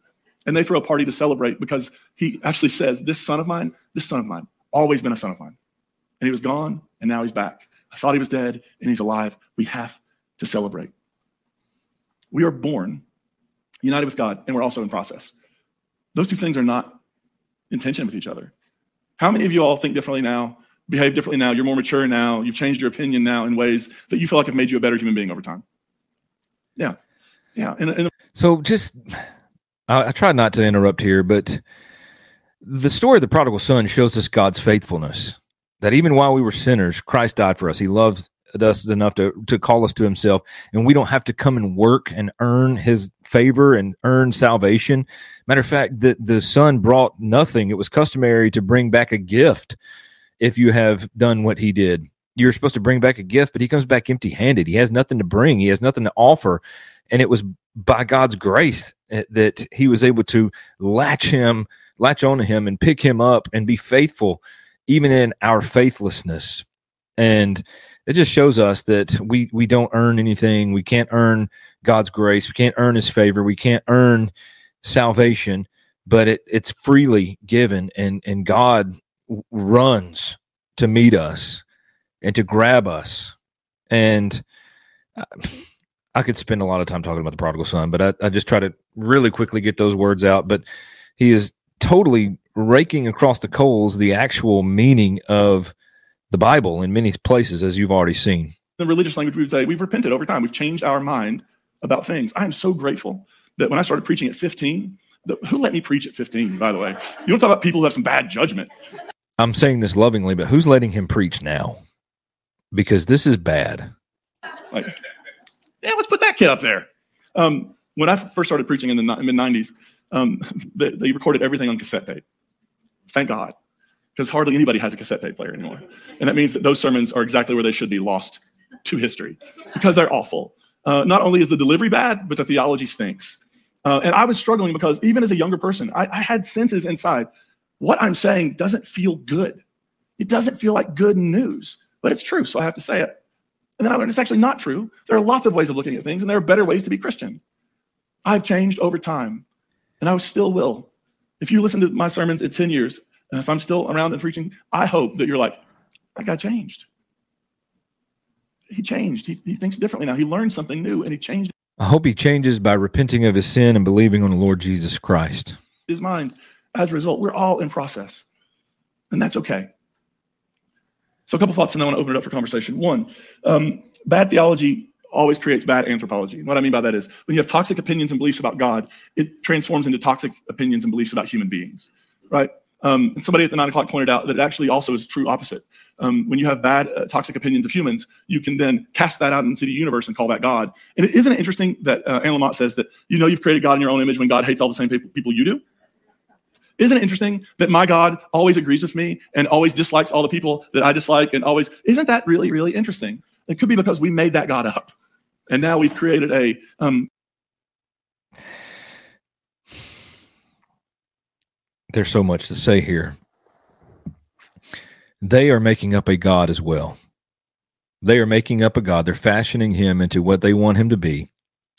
And they throw a party to celebrate because he actually says, This son of mine, this son of mine, always been a son of mine. And he was gone, and now he's back. I thought he was dead, and he's alive. We have to celebrate. We are born united with God, and we're also in process. Those two things are not in tension with each other. How many of you all think differently now behave differently now. You're more mature now. You've changed your opinion now in ways that you feel like have made you a better human being over time. Yeah. Yeah. And, and so just, I, I try not to interrupt here, but the story of the prodigal son shows us God's faithfulness. That even while we were sinners, Christ died for us. He loved us enough to, to call us to himself and we don't have to come and work and earn his favor and earn salvation matter of fact the, the son brought nothing it was customary to bring back a gift if you have done what he did. You're supposed to bring back a gift, but he comes back empty handed. He has nothing to bring, he has nothing to offer. And it was by God's grace eh, that he was able to latch him, latch onto him, and pick him up and be faithful, even in our faithlessness. And it just shows us that we we don't earn anything. We can't earn God's grace. We can't earn His favor. We can't earn salvation, but it, it's freely given, and and God runs to meet us and to grab us. And I could spend a lot of time talking about the prodigal son, but I, I just try to really quickly get those words out. But he is totally raking across the coals the actual meaning of the Bible in many places, as you've already seen. The religious language, we would say we've repented over time. We've changed our mind about things. I am so grateful that when I started preaching at 15, the, who let me preach at 15, by the way? You want to talk about people who have some bad judgment. I'm saying this lovingly, but who's letting him preach now? Because this is bad. Like, yeah, let's put that kid up there. Um, when I first started preaching in the mid 90s, um, they, they, recorded everything on cassette tape. Thank God, because hardly anybody has a cassette tape player anymore. And that means that those sermons are exactly where they should be lost to history because they're awful. Uh, not only is the delivery bad, but the theology stinks. Uh, and I was struggling because even as a younger person, I, I had senses inside what I'm saying doesn't feel good. It doesn't feel like good news, but it's true. So I have to say it. And then I learned it's actually not true. There are lots of ways of looking at things, and there are better ways to be Christian. I've changed over time, and I still will. If you listen to my sermons in 10 years, if I'm still around and preaching, I hope that you're like, that guy changed. He changed. He, he thinks differently now. He learned something new, and he changed. I hope he changes by repenting of his sin and believing on the Lord Jesus Christ. His mind as a result, we're all in process, and that's okay. So, a couple thoughts, and then I want to open it up for conversation. One, um, bad theology always creates bad anthropology. And What I mean by that is when you have toxic opinions and beliefs about God, it transforms into toxic opinions and beliefs about human beings, right? Um, and somebody at the nine o'clock pointed out that it actually also is true opposite. Um, when you have bad, uh, toxic opinions of humans, you can then cast that out into the universe and call that God. And it isn't it interesting that uh, Anne Lamott says that you know you've created God in your own image when God hates all the same people, people you do? Isn't it interesting that my God always agrees with me and always dislikes all the people that I dislike and always, isn't that really, really interesting? It could be because we made that God up. And now we've created a. Um, There's so much to say here. They are making up a God as well. They are making up a God. They're fashioning him into what they want him to be.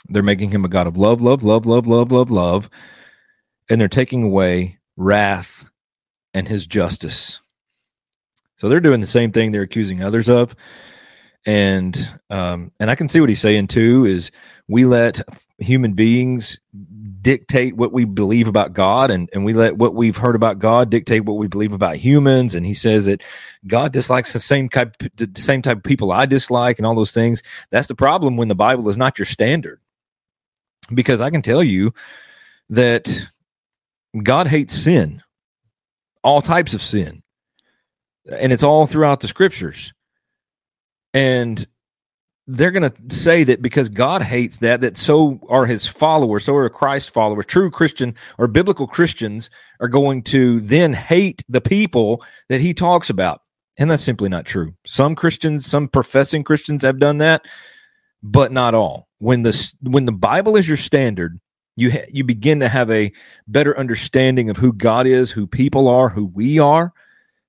They're making him a God of love, love, love, love, love, love, love. And they're taking away wrath and his justice. So they're doing the same thing they're accusing others of. And um, and I can see what he's saying too is we let human beings dictate what we believe about God and, and we let what we've heard about God dictate what we believe about humans. And he says that God dislikes the same type the same type of people I dislike and all those things. That's the problem when the Bible is not your standard. Because I can tell you that God hates sin, all types of sin. And it's all throughout the scriptures. And they're going to say that because God hates that, that so are his followers, so are Christ followers, true Christian or biblical Christians are going to then hate the people that he talks about. And that's simply not true. Some Christians, some professing Christians have done that, but not all. When the when the Bible is your standard, you ha- you begin to have a better understanding of who God is, who people are, who we are.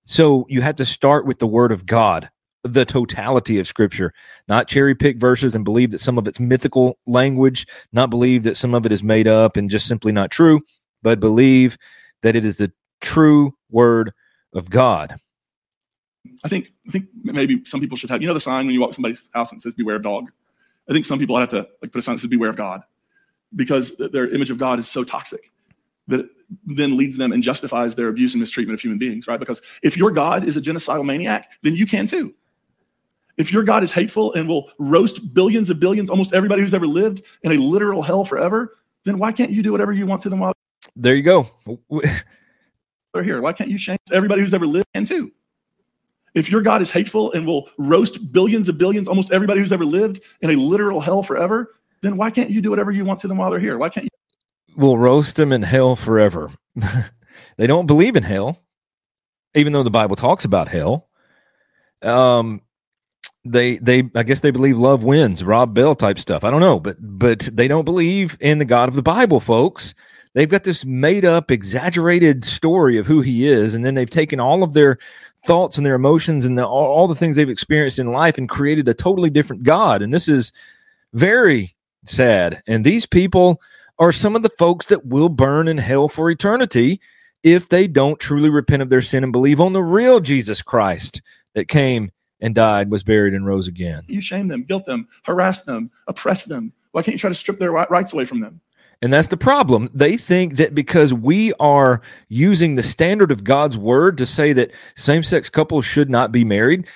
So you have to start with the word of God the totality of scripture, not cherry pick verses and believe that some of it's mythical language, not believe that some of it is made up and just simply not true, but believe that it is the true word of God. I think I think maybe some people should have you know the sign when you walk somebody's house and says beware of dog. I think some people have to like put a sign that says beware of God because their image of God is so toxic that it then leads them and justifies their abuse and mistreatment of human beings, right? Because if your God is a genocidal maniac, then you can too. If your God is hateful and will roast billions of billions, almost everybody who's ever lived in a literal hell forever, then why can't you do whatever you want to them while there you go. they're here? Why can't you shame everybody who's ever lived and too? If your God is hateful and will roast billions of billions, almost everybody who's ever lived in a literal hell forever, then why can't you do whatever you want to them while they're here? Why can't you? We'll roast them in hell forever. they don't believe in hell, even though the Bible talks about hell. Um, they they I guess they believe love wins, Rob Bell type stuff. I don't know, but but they don't believe in the God of the Bible, folks. They've got this made up, exaggerated story of who he is, and then they've taken all of their thoughts and their emotions and the, all, all the things they've experienced in life and created a totally different God. And this is very sad. And these people are some of the folks that will burn in hell for eternity if they don't truly repent of their sin and believe on the real Jesus Christ that came and died, was buried, and rose again. You shame them, guilt them, harass them, oppress them. Why can't you try to strip their rights away from them? And that's the problem. They think that because we are using the standard of God's word to say that same sex couples should not be married,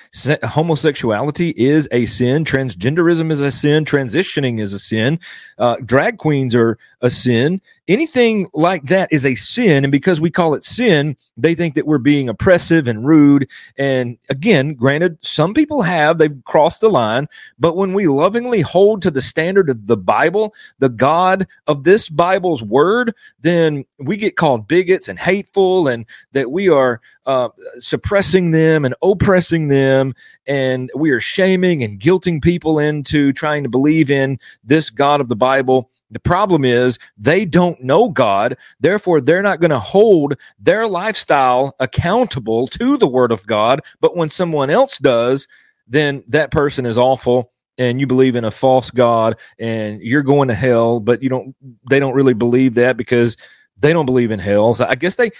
homosexuality is a sin, transgenderism is a sin, transitioning is a sin, uh, drag queens are a sin, anything like that is a sin. And because we call it sin, they think that we're being oppressive and rude. And again, granted, some people have, they've crossed the line. But when we lovingly hold to the standard of the Bible, the God of this Bible's word, then we get called bigots and hateful and that we are uh, suppressing them and oppressing them. And we are shaming and guilting people into trying to believe in this God of the Bible the problem is they don't know God. Therefore, they're not going to hold their lifestyle accountable to the word of God. But when someone else does, then that person is awful and you believe in a false God and you're going to hell, but you don't, they don't really believe that because they don't believe in hell. So I guess they,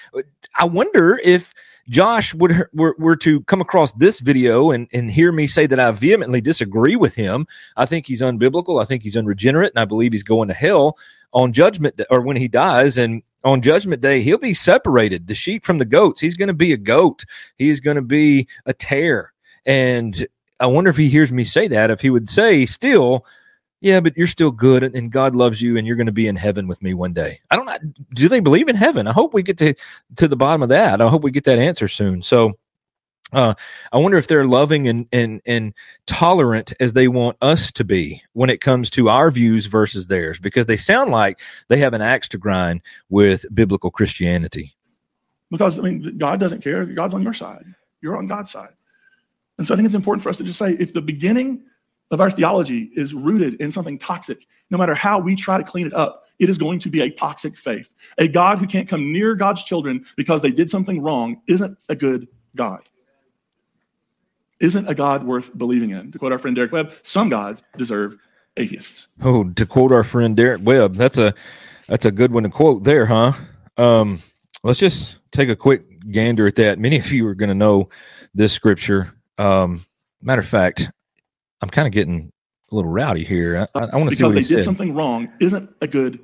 I wonder if Josh would were, were to come across this video and, and hear me say that I vehemently disagree with him, I think he's unbiblical. I think he's unregenerate, and I believe he's going to hell on judgment or when he dies. And on judgment day, he'll be separated, the sheep from the goats. He's going to be a goat. He's going to be a tare. And I wonder if he hears me say that, if he would say still, yeah, but you're still good and God loves you and you're going to be in heaven with me one day. I don't. Do they believe in heaven? I hope we get to, to the bottom of that. I hope we get that answer soon. So, uh, I wonder if they're loving and, and, and tolerant as they want us to be when it comes to our views versus theirs, because they sound like they have an axe to grind with biblical Christianity. Because, I mean, God doesn't care. God's on your side, you're on God's side. And so I think it's important for us to just say if the beginning of our theology is rooted in something toxic. No matter how we try to clean it up, it is going to be a toxic faith. A God who can't come near God's children because they did something wrong isn't a good God. Isn't a God worth believing in? To quote our friend Derek Webb, some gods deserve atheists. Oh, to quote our friend Derek Webb, that's a that's a good one to quote there, huh? Um, let's just take a quick gander at that. Many of you are going to know this scripture. Um, matter of fact, I'm kind of getting a little rowdy here. I, I want to see because what they he did said. something wrong isn't a good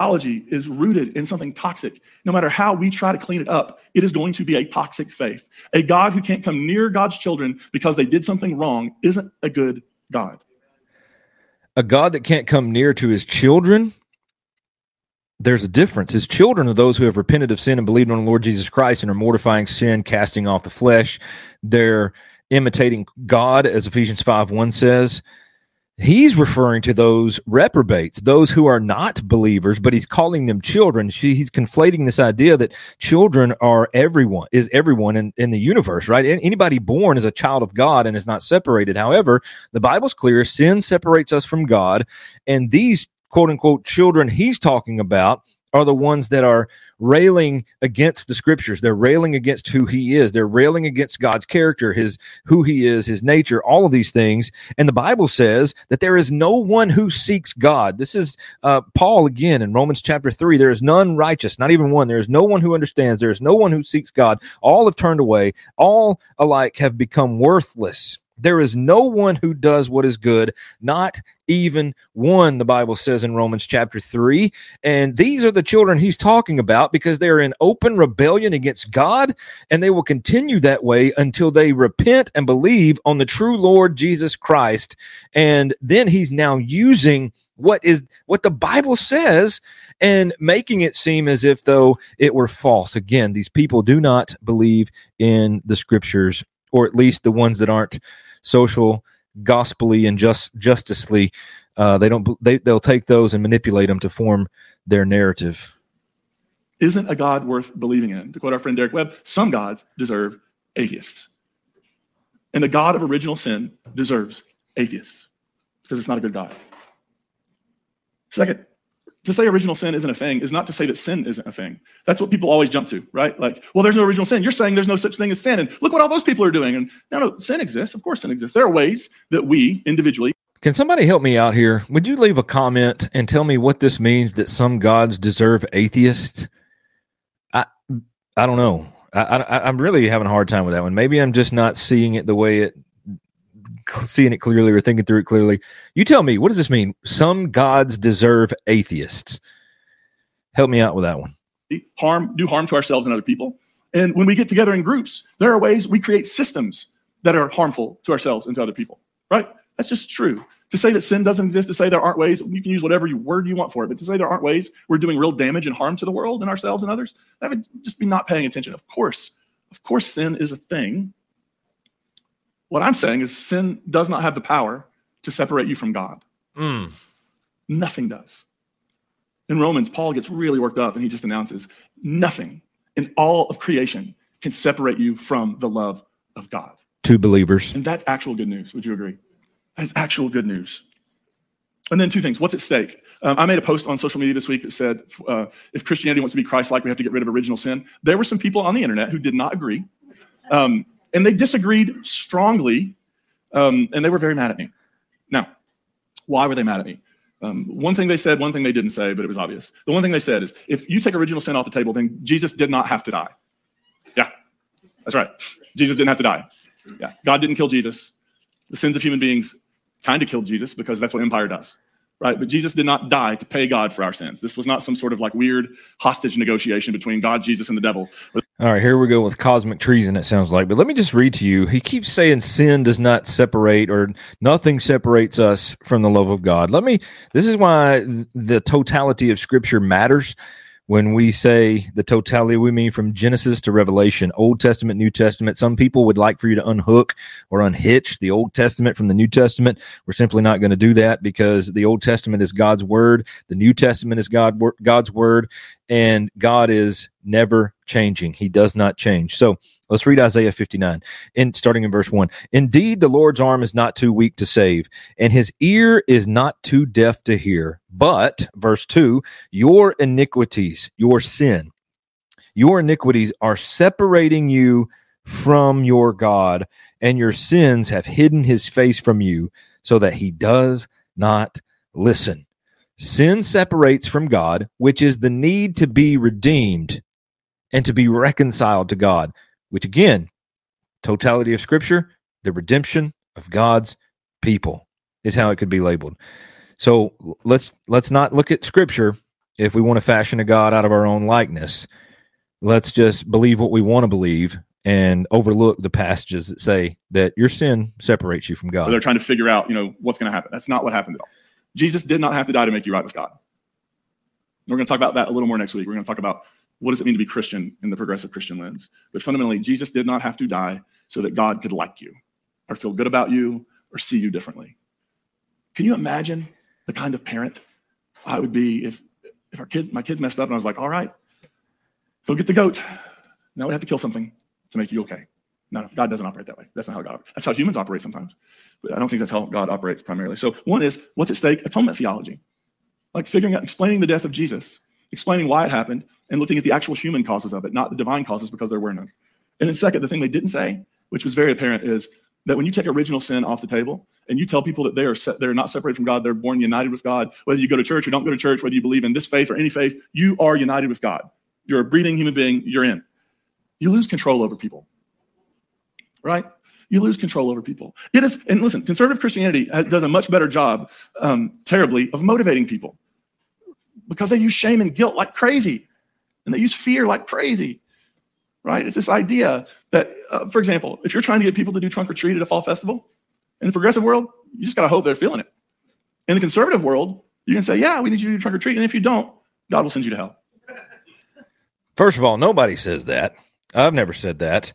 theology is rooted in something toxic no matter how we try to clean it up it is going to be a toxic faith a god who can't come near god's children because they did something wrong isn't a good god a God that can't come near to his children, there's a difference. His children are those who have repented of sin and believed on the Lord Jesus Christ and are mortifying sin, casting off the flesh. They're imitating God, as Ephesians 5 1 says. He's referring to those reprobates, those who are not believers, but he's calling them children. He's conflating this idea that children are everyone, is everyone in, in the universe, right? An- Anybody born is a child of God and is not separated. However, the Bible's clear sin separates us from God. And these quote unquote children he's talking about are the ones that are railing against the scriptures. They're railing against who he is. They're railing against God's character, his who he is, his nature, all of these things. And the Bible says that there is no one who seeks God. This is uh, Paul again in Romans chapter 3. There is none righteous, not even one. There is no one who understands. There is no one who seeks God. All have turned away. All alike have become worthless. There is no one who does what is good, not even one, the Bible says in Romans chapter 3. And these are the children he's talking about because they're in open rebellion against God, and they will continue that way until they repent and believe on the true Lord Jesus Christ. And then he's now using what is what the Bible says and making it seem as if though it were false. Again, these people do not believe in the scriptures, or at least the ones that aren't social, gospelly, and just justicely. Uh, they don't. They they'll take those and manipulate them to form their narrative. isn't a god worth believing in to quote our friend derek webb some gods deserve atheists and the god of original sin deserves atheists because it's not a good god second to say original sin isn't a thing is not to say that sin isn't a thing. That's what people always jump to, right? Like, well, there's no original sin. You're saying there's no such thing as sin. And look what all those people are doing. And no, no, sin exists. Of course, sin exists. There are ways that we individually Can somebody help me out here? Would you leave a comment and tell me what this means that some gods deserve atheists? I I don't know. I, I I'm really having a hard time with that one. Maybe I'm just not seeing it the way it seeing it clearly or thinking through it clearly. You tell me, what does this mean? Some gods deserve atheists. Help me out with that one. harm, do harm to ourselves and other people. And when we get together in groups, there are ways we create systems that are harmful to ourselves and to other people, right? That's just true. To say that sin doesn't exist, to say there aren't ways, you can use whatever word you want for it, but to say there aren't ways we're doing real damage and harm to the world and ourselves and others, that would just be not paying attention. Of course, of course, sin is a thing. What I'm saying is sin does not have the power to separate you from God. Mm. Nothing does. In Romans, Paul gets really worked up and he just announces nothing in all of creation can separate you from the love of God. To believers. And that's actual good news. Would you agree? That is actual good news. And then two things. What's at stake? Um, I made a post on social media this week that said uh, if Christianity wants to be Christ like, we have to get rid of original sin. There were some people on the internet who did not agree. Um, and they disagreed strongly. Um, and they were very mad at me. Now, why were they mad at me? Um, one thing they said, one thing they didn't say, but it was obvious. The one thing they said is if you take original sin off the table, then Jesus did not have to die. Yeah, that's right. Jesus didn't have to die. Yeah, God didn't kill Jesus. The sins of human beings kind of killed Jesus because that's what empire does, right? But Jesus did not die to pay God for our sins. This was not some sort of like weird hostage negotiation between God, Jesus, and the devil. All right, here we go with cosmic treason, it sounds like. But let me just read to you. He keeps saying sin does not separate or nothing separates us from the love of God. Let me, this is why the totality of scripture matters. When we say the totality, we mean from Genesis to Revelation, Old Testament, New Testament. Some people would like for you to unhook or unhitch the Old Testament from the New Testament. We're simply not going to do that because the Old Testament is God's word, the New Testament is God, God's word, and God is never changing. He does not change. So let's read Isaiah 59, in starting in verse 1. Indeed, the Lord's arm is not too weak to save, and his ear is not too deaf to hear. But, verse 2, your iniquities, your sin, your iniquities are separating you from your God, and your sins have hidden his face from you, so that he does not listen. Sin separates from God, which is the need to be redeemed and to be reconciled to God, which again, totality of Scripture, the redemption of God's people is how it could be labeled. So let's let's not look at Scripture if we want to fashion a God out of our own likeness. Let's just believe what we want to believe and overlook the passages that say that your sin separates you from God. They're trying to figure out, you know, what's going to happen. That's not what happened at all. Jesus did not have to die to make you right with God. We're going to talk about that a little more next week. We're going to talk about what does it mean to be Christian in the progressive Christian lens. But fundamentally, Jesus did not have to die so that God could like you or feel good about you or see you differently. Can you imagine the kind of parent I would be if if our kids my kids messed up and I was like, all right, go get the goat. Now we have to kill something to make you okay. No, no, God doesn't operate that way. That's not how God operates. That's how humans operate sometimes. But I don't think that's how God operates primarily. So one is what's at stake? Atonement theology. Like figuring out, explaining the death of Jesus, explaining why it happened, and looking at the actual human causes of it, not the divine causes because there were none. And then second, the thing they didn't say, which was very apparent, is that when you take original sin off the table and you tell people that they are they're not separated from God, they're born united with God, whether you go to church or don't go to church, whether you believe in this faith or any faith, you are united with God. You're a breathing human being, you're in. You lose control over people. Right? You lose control over people. It is, and listen, conservative Christianity has, does a much better job, um, terribly, of motivating people because they use shame and guilt like crazy, and they use fear like crazy right? It's this idea that, uh, for example, if you're trying to get people to do trunk or treat at a fall festival, in the progressive world, you just got to hope they're feeling it. In the conservative world, you can say, yeah, we need you to do trunk or treat. And if you don't, God will send you to hell. First of all, nobody says that. I've never said that.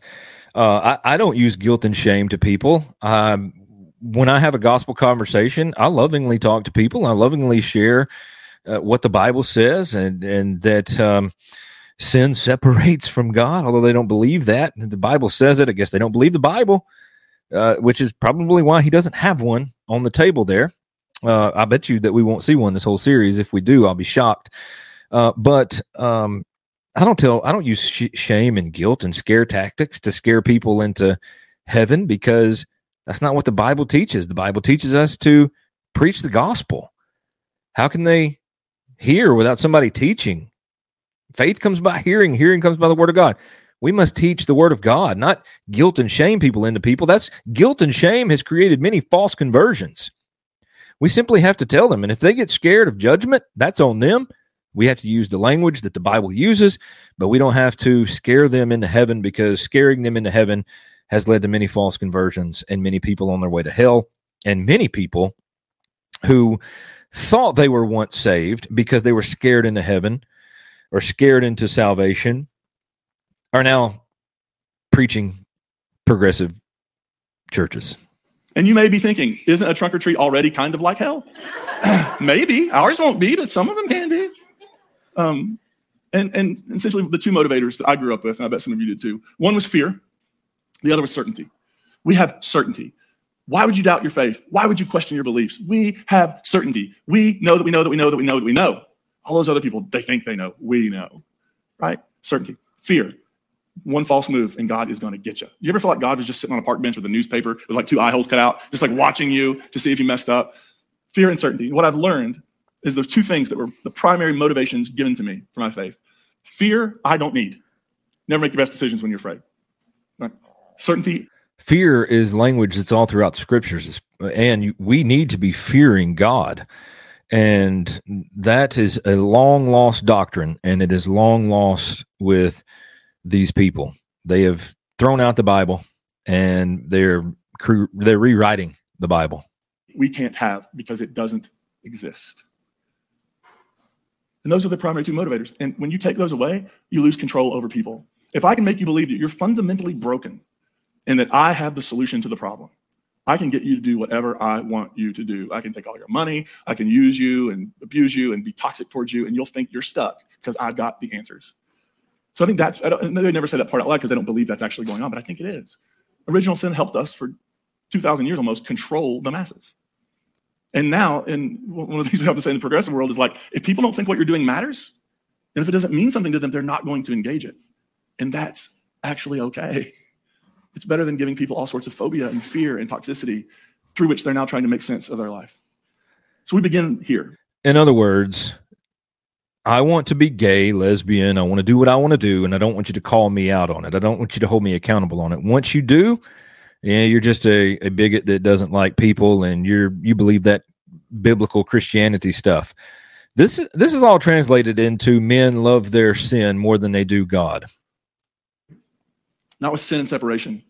Uh, I, I, don't use guilt and shame to people. Um, when I have a gospel conversation, I lovingly talk to people. I lovingly share uh, what the Bible says, and and that um, sin separates from God, although they don't believe that. The Bible says it. I guess they don't believe the Bible, uh, which is probably why he doesn't have one on the table there. Uh, I bet you that we won't see one this whole series. If we do, I'll be shocked. Uh, but um, I don't tell, I don't use sh- shame and guilt and scare tactics to scare people into heaven because that's not what the Bible teaches. The Bible teaches us to preach the gospel. How can they hear without somebody teaching? Faith comes by hearing, hearing comes by the word of God. We must teach the word of God, not guilt and shame people into people. That's guilt and shame has created many false conversions. We simply have to tell them. And if they get scared of judgment, that's on them. We have to use the language that the Bible uses, but we don't have to scare them into heaven because scaring them into heaven has led to many false conversions and many people on their way to hell and many people who thought they were once saved because they were scared into heaven or scared into salvation are now preaching progressive churches. And you may be thinking, isn't a trunk or treat already kind of like hell? Maybe. Ours won't be, but some of them can be. Um, and, and essentially, the two motivators that I grew up with, and I bet some of you did too one was fear, the other was certainty. We have certainty. Why would you doubt your faith? Why would you question your beliefs? We have certainty. We know that we know that we know that we know that we know. All those other people, they think they know. We know, right? Certainty, fear. One false move and God is going to get you. You ever feel like God was just sitting on a park bench with a newspaper with like two eye holes cut out, just like watching you to see if you messed up? Fear and certainty. What I've learned is those two things that were the primary motivations given to me for my faith. Fear, I don't need. Never make your best decisions when you're afraid. Right? Certainty. Fear is language that's all throughout the scriptures, and we need to be fearing God. And that is a long lost doctrine, and it is long lost with these people. They have thrown out the Bible, and they're they're rewriting the Bible. We can't have because it doesn't exist. And those are the primary two motivators. And when you take those away, you lose control over people. If I can make you believe that you're fundamentally broken and that I have the solution to the problem, I can get you to do whatever I want you to do. I can take all your money, I can use you and abuse you and be toxic towards you, and you'll think you're stuck because I've got the answers. So I think that's, I don't, they never said that part out loud because they don't believe that's actually going on, but I think it is. Original sin helped us for 2,000 years almost control the masses. And now, and one of the things we have to say in the progressive world is like, if people don't think what you're doing matters, and if it doesn't mean something to them, they're not going to engage it. And that's actually okay. It's better than giving people all sorts of phobia and fear and toxicity through which they're now trying to make sense of their life. So we begin here. In other words, I want to be gay, lesbian. I want to do what I want to do, and I don't want you to call me out on it. I don't want you to hold me accountable on it. Once you do, yeah, you're just a, a bigot that doesn't like people, and you're you believe that biblical Christianity stuff. This this is all translated into men love their sin more than they do God. Not with sin and separation,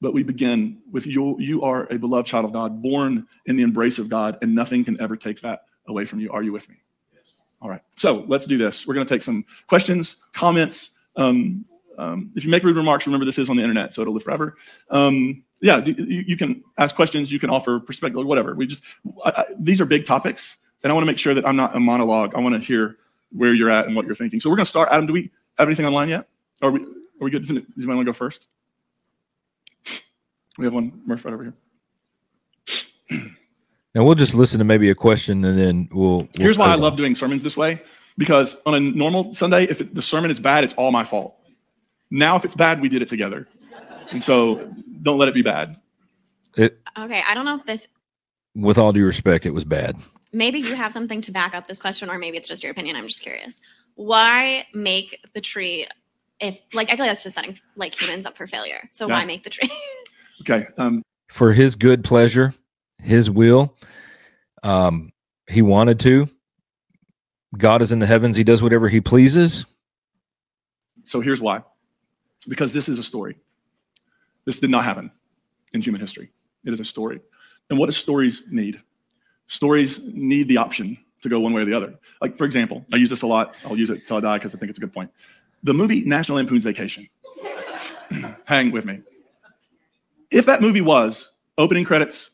but we begin with you. You are a beloved child of God, born in the embrace of God, and nothing can ever take that away from you. Are you with me? Yes. All right. So let's do this. We're going to take some questions, comments. Um, um, if you make rude remarks, remember this is on the internet, so it'll live forever. Um, yeah, you, you, can ask questions, you can offer perspective, whatever. We just I, I, these are big topics, and I want to make sure that I'm not a monologue. I want to hear where you're at and what you're thinking. So we're going to start. Adam, do we have anything online yet? Are we are we good? Does anyone want to go first? We have one Murph right over here. And we'll just listen to maybe a question and then we'll. we'll Here's why I love doing sermons this way because on a normal Sunday, if it, the sermon is bad, it's all my fault. Now, if it's bad, we did it together. And so don't let it be bad. It, okay. I don't know if this. With all due respect, it was bad. Maybe you have something to back up this question, or maybe it's just your opinion. I'm just curious. Why make the tree if, like, I feel like that's just setting like humans up for failure. So yeah. why make the tree? okay. Um, for his good pleasure his will. Um, he wanted to. God is in the heavens. He does whatever he pleases. So here's why because this is a story. This did not happen in human history. It is a story. And what do stories need? Stories need the option to go one way or the other. Like, for example, I use this a lot. I'll use it till I die because I think it's a good point. The movie National Lampoon's Vacation. Hang with me. If that movie was opening credits,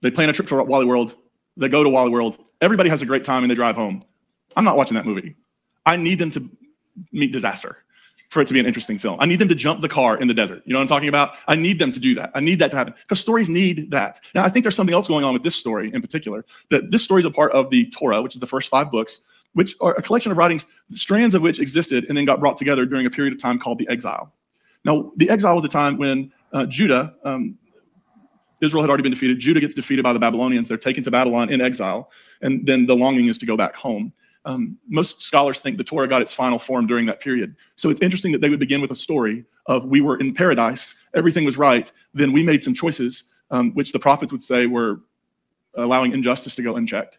they plan a trip to Wally World. They go to Wally World. Everybody has a great time and they drive home. I'm not watching that movie. I need them to meet disaster for it to be an interesting film. I need them to jump the car in the desert. You know what I'm talking about? I need them to do that. I need that to happen because stories need that. Now, I think there's something else going on with this story in particular. That this story is a part of the Torah, which is the first five books, which are a collection of writings, strands of which existed and then got brought together during a period of time called the exile. Now, the exile was a time when uh, Judah, um, Israel had already been defeated. Judah gets defeated by the Babylonians. They're taken to Babylon in exile. And then the longing is to go back home. Um, most scholars think the Torah got its final form during that period. So it's interesting that they would begin with a story of we were in paradise, everything was right, then we made some choices, um, which the prophets would say were allowing injustice to go unchecked,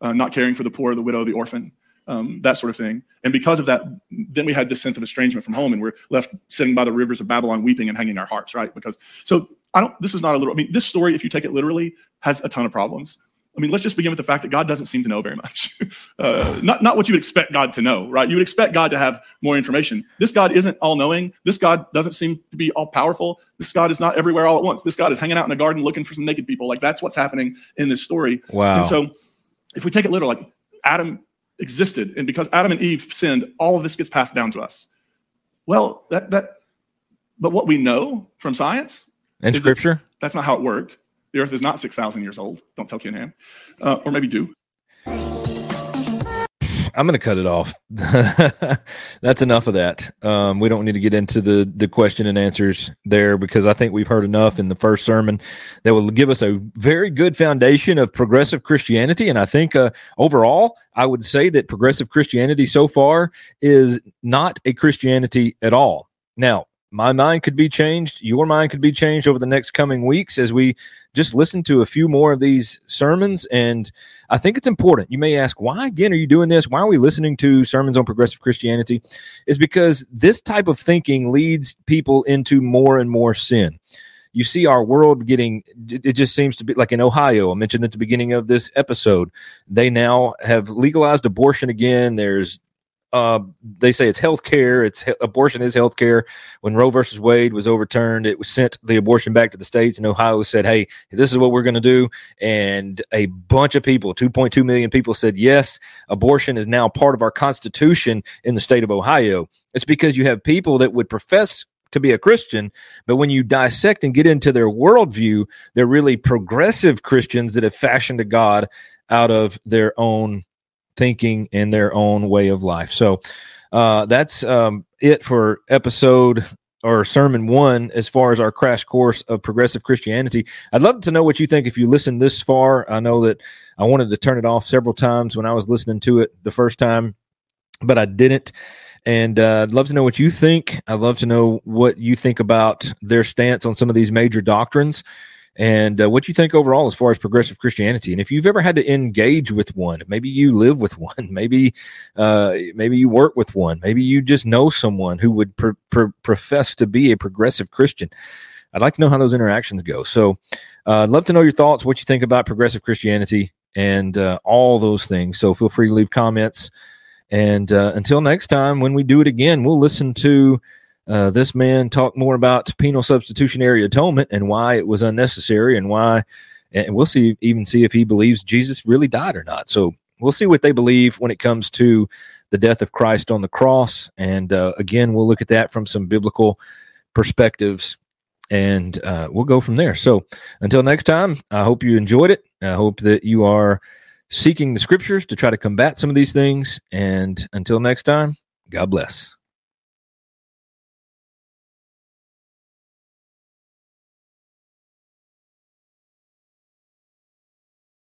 uh, not caring for the poor, the widow, the orphan, um, that sort of thing. And because of that, then we had this sense of estrangement from home, and we're left sitting by the rivers of Babylon, weeping and hanging our hearts, right? Because so I don't. This is not a literal. I mean, this story, if you take it literally, has a ton of problems. I mean, let's just begin with the fact that God doesn't seem to know very much. uh, not, not what you would expect God to know, right? You would expect God to have more information. This God isn't all knowing. This God doesn't seem to be all powerful. This God is not everywhere all at once. This God is hanging out in a garden looking for some naked people. Like that's what's happening in this story. Wow. And so if we take it literal, like Adam existed, and because Adam and Eve sinned, all of this gets passed down to us. Well, that, that, but what we know from science and scripture, that, that's not how it worked. The earth is not 6,000 years old. Don't tell Ken Ham. Uh, or maybe do. I'm going to cut it off. That's enough of that. Um, we don't need to get into the the question and answers there because I think we've heard enough in the first sermon that will give us a very good foundation of progressive Christianity. And I think uh, overall, I would say that progressive Christianity so far is not a Christianity at all. Now, my mind could be changed. Your mind could be changed over the next coming weeks as we just listen to a few more of these sermons. And I think it's important. You may ask, why again are you doing this? Why are we listening to sermons on progressive Christianity? Is because this type of thinking leads people into more and more sin. You see our world getting, it just seems to be like in Ohio. I mentioned at the beginning of this episode, they now have legalized abortion again. There's uh, they say it's health care. It's abortion is health care. When Roe versus Wade was overturned, it was sent the abortion back to the states, and Ohio said, "Hey, this is what we're going to do." And a bunch of people, 2.2 million people, said, "Yes, abortion is now part of our constitution in the state of Ohio." It's because you have people that would profess to be a Christian, but when you dissect and get into their worldview, they're really progressive Christians that have fashioned a God out of their own thinking and their own way of life. So uh, that's um, it for episode or sermon one as far as our crash course of progressive Christianity. I'd love to know what you think if you listened this far. I know that I wanted to turn it off several times when I was listening to it the first time, but I didn't. And uh, I'd love to know what you think. I'd love to know what you think about their stance on some of these major doctrines and uh, what you think overall as far as progressive Christianity. And if you've ever had to engage with one, maybe you live with one, maybe uh, maybe you work with one, maybe you just know someone who would pr- pr- profess to be a progressive Christian. I'd like to know how those interactions go. So uh, I'd love to know your thoughts, what you think about progressive Christianity, and uh, all those things. So feel free to leave comments. And uh, until next time, when we do it again, we'll listen to uh, this man talked more about penal substitutionary atonement and why it was unnecessary and why, and we'll see even see if he believes Jesus really died or not. So we'll see what they believe when it comes to the death of Christ on the cross. And uh, again, we'll look at that from some biblical perspectives and uh, we'll go from there. So until next time, I hope you enjoyed it. I hope that you are seeking the scriptures to try to combat some of these things. And until next time, God bless.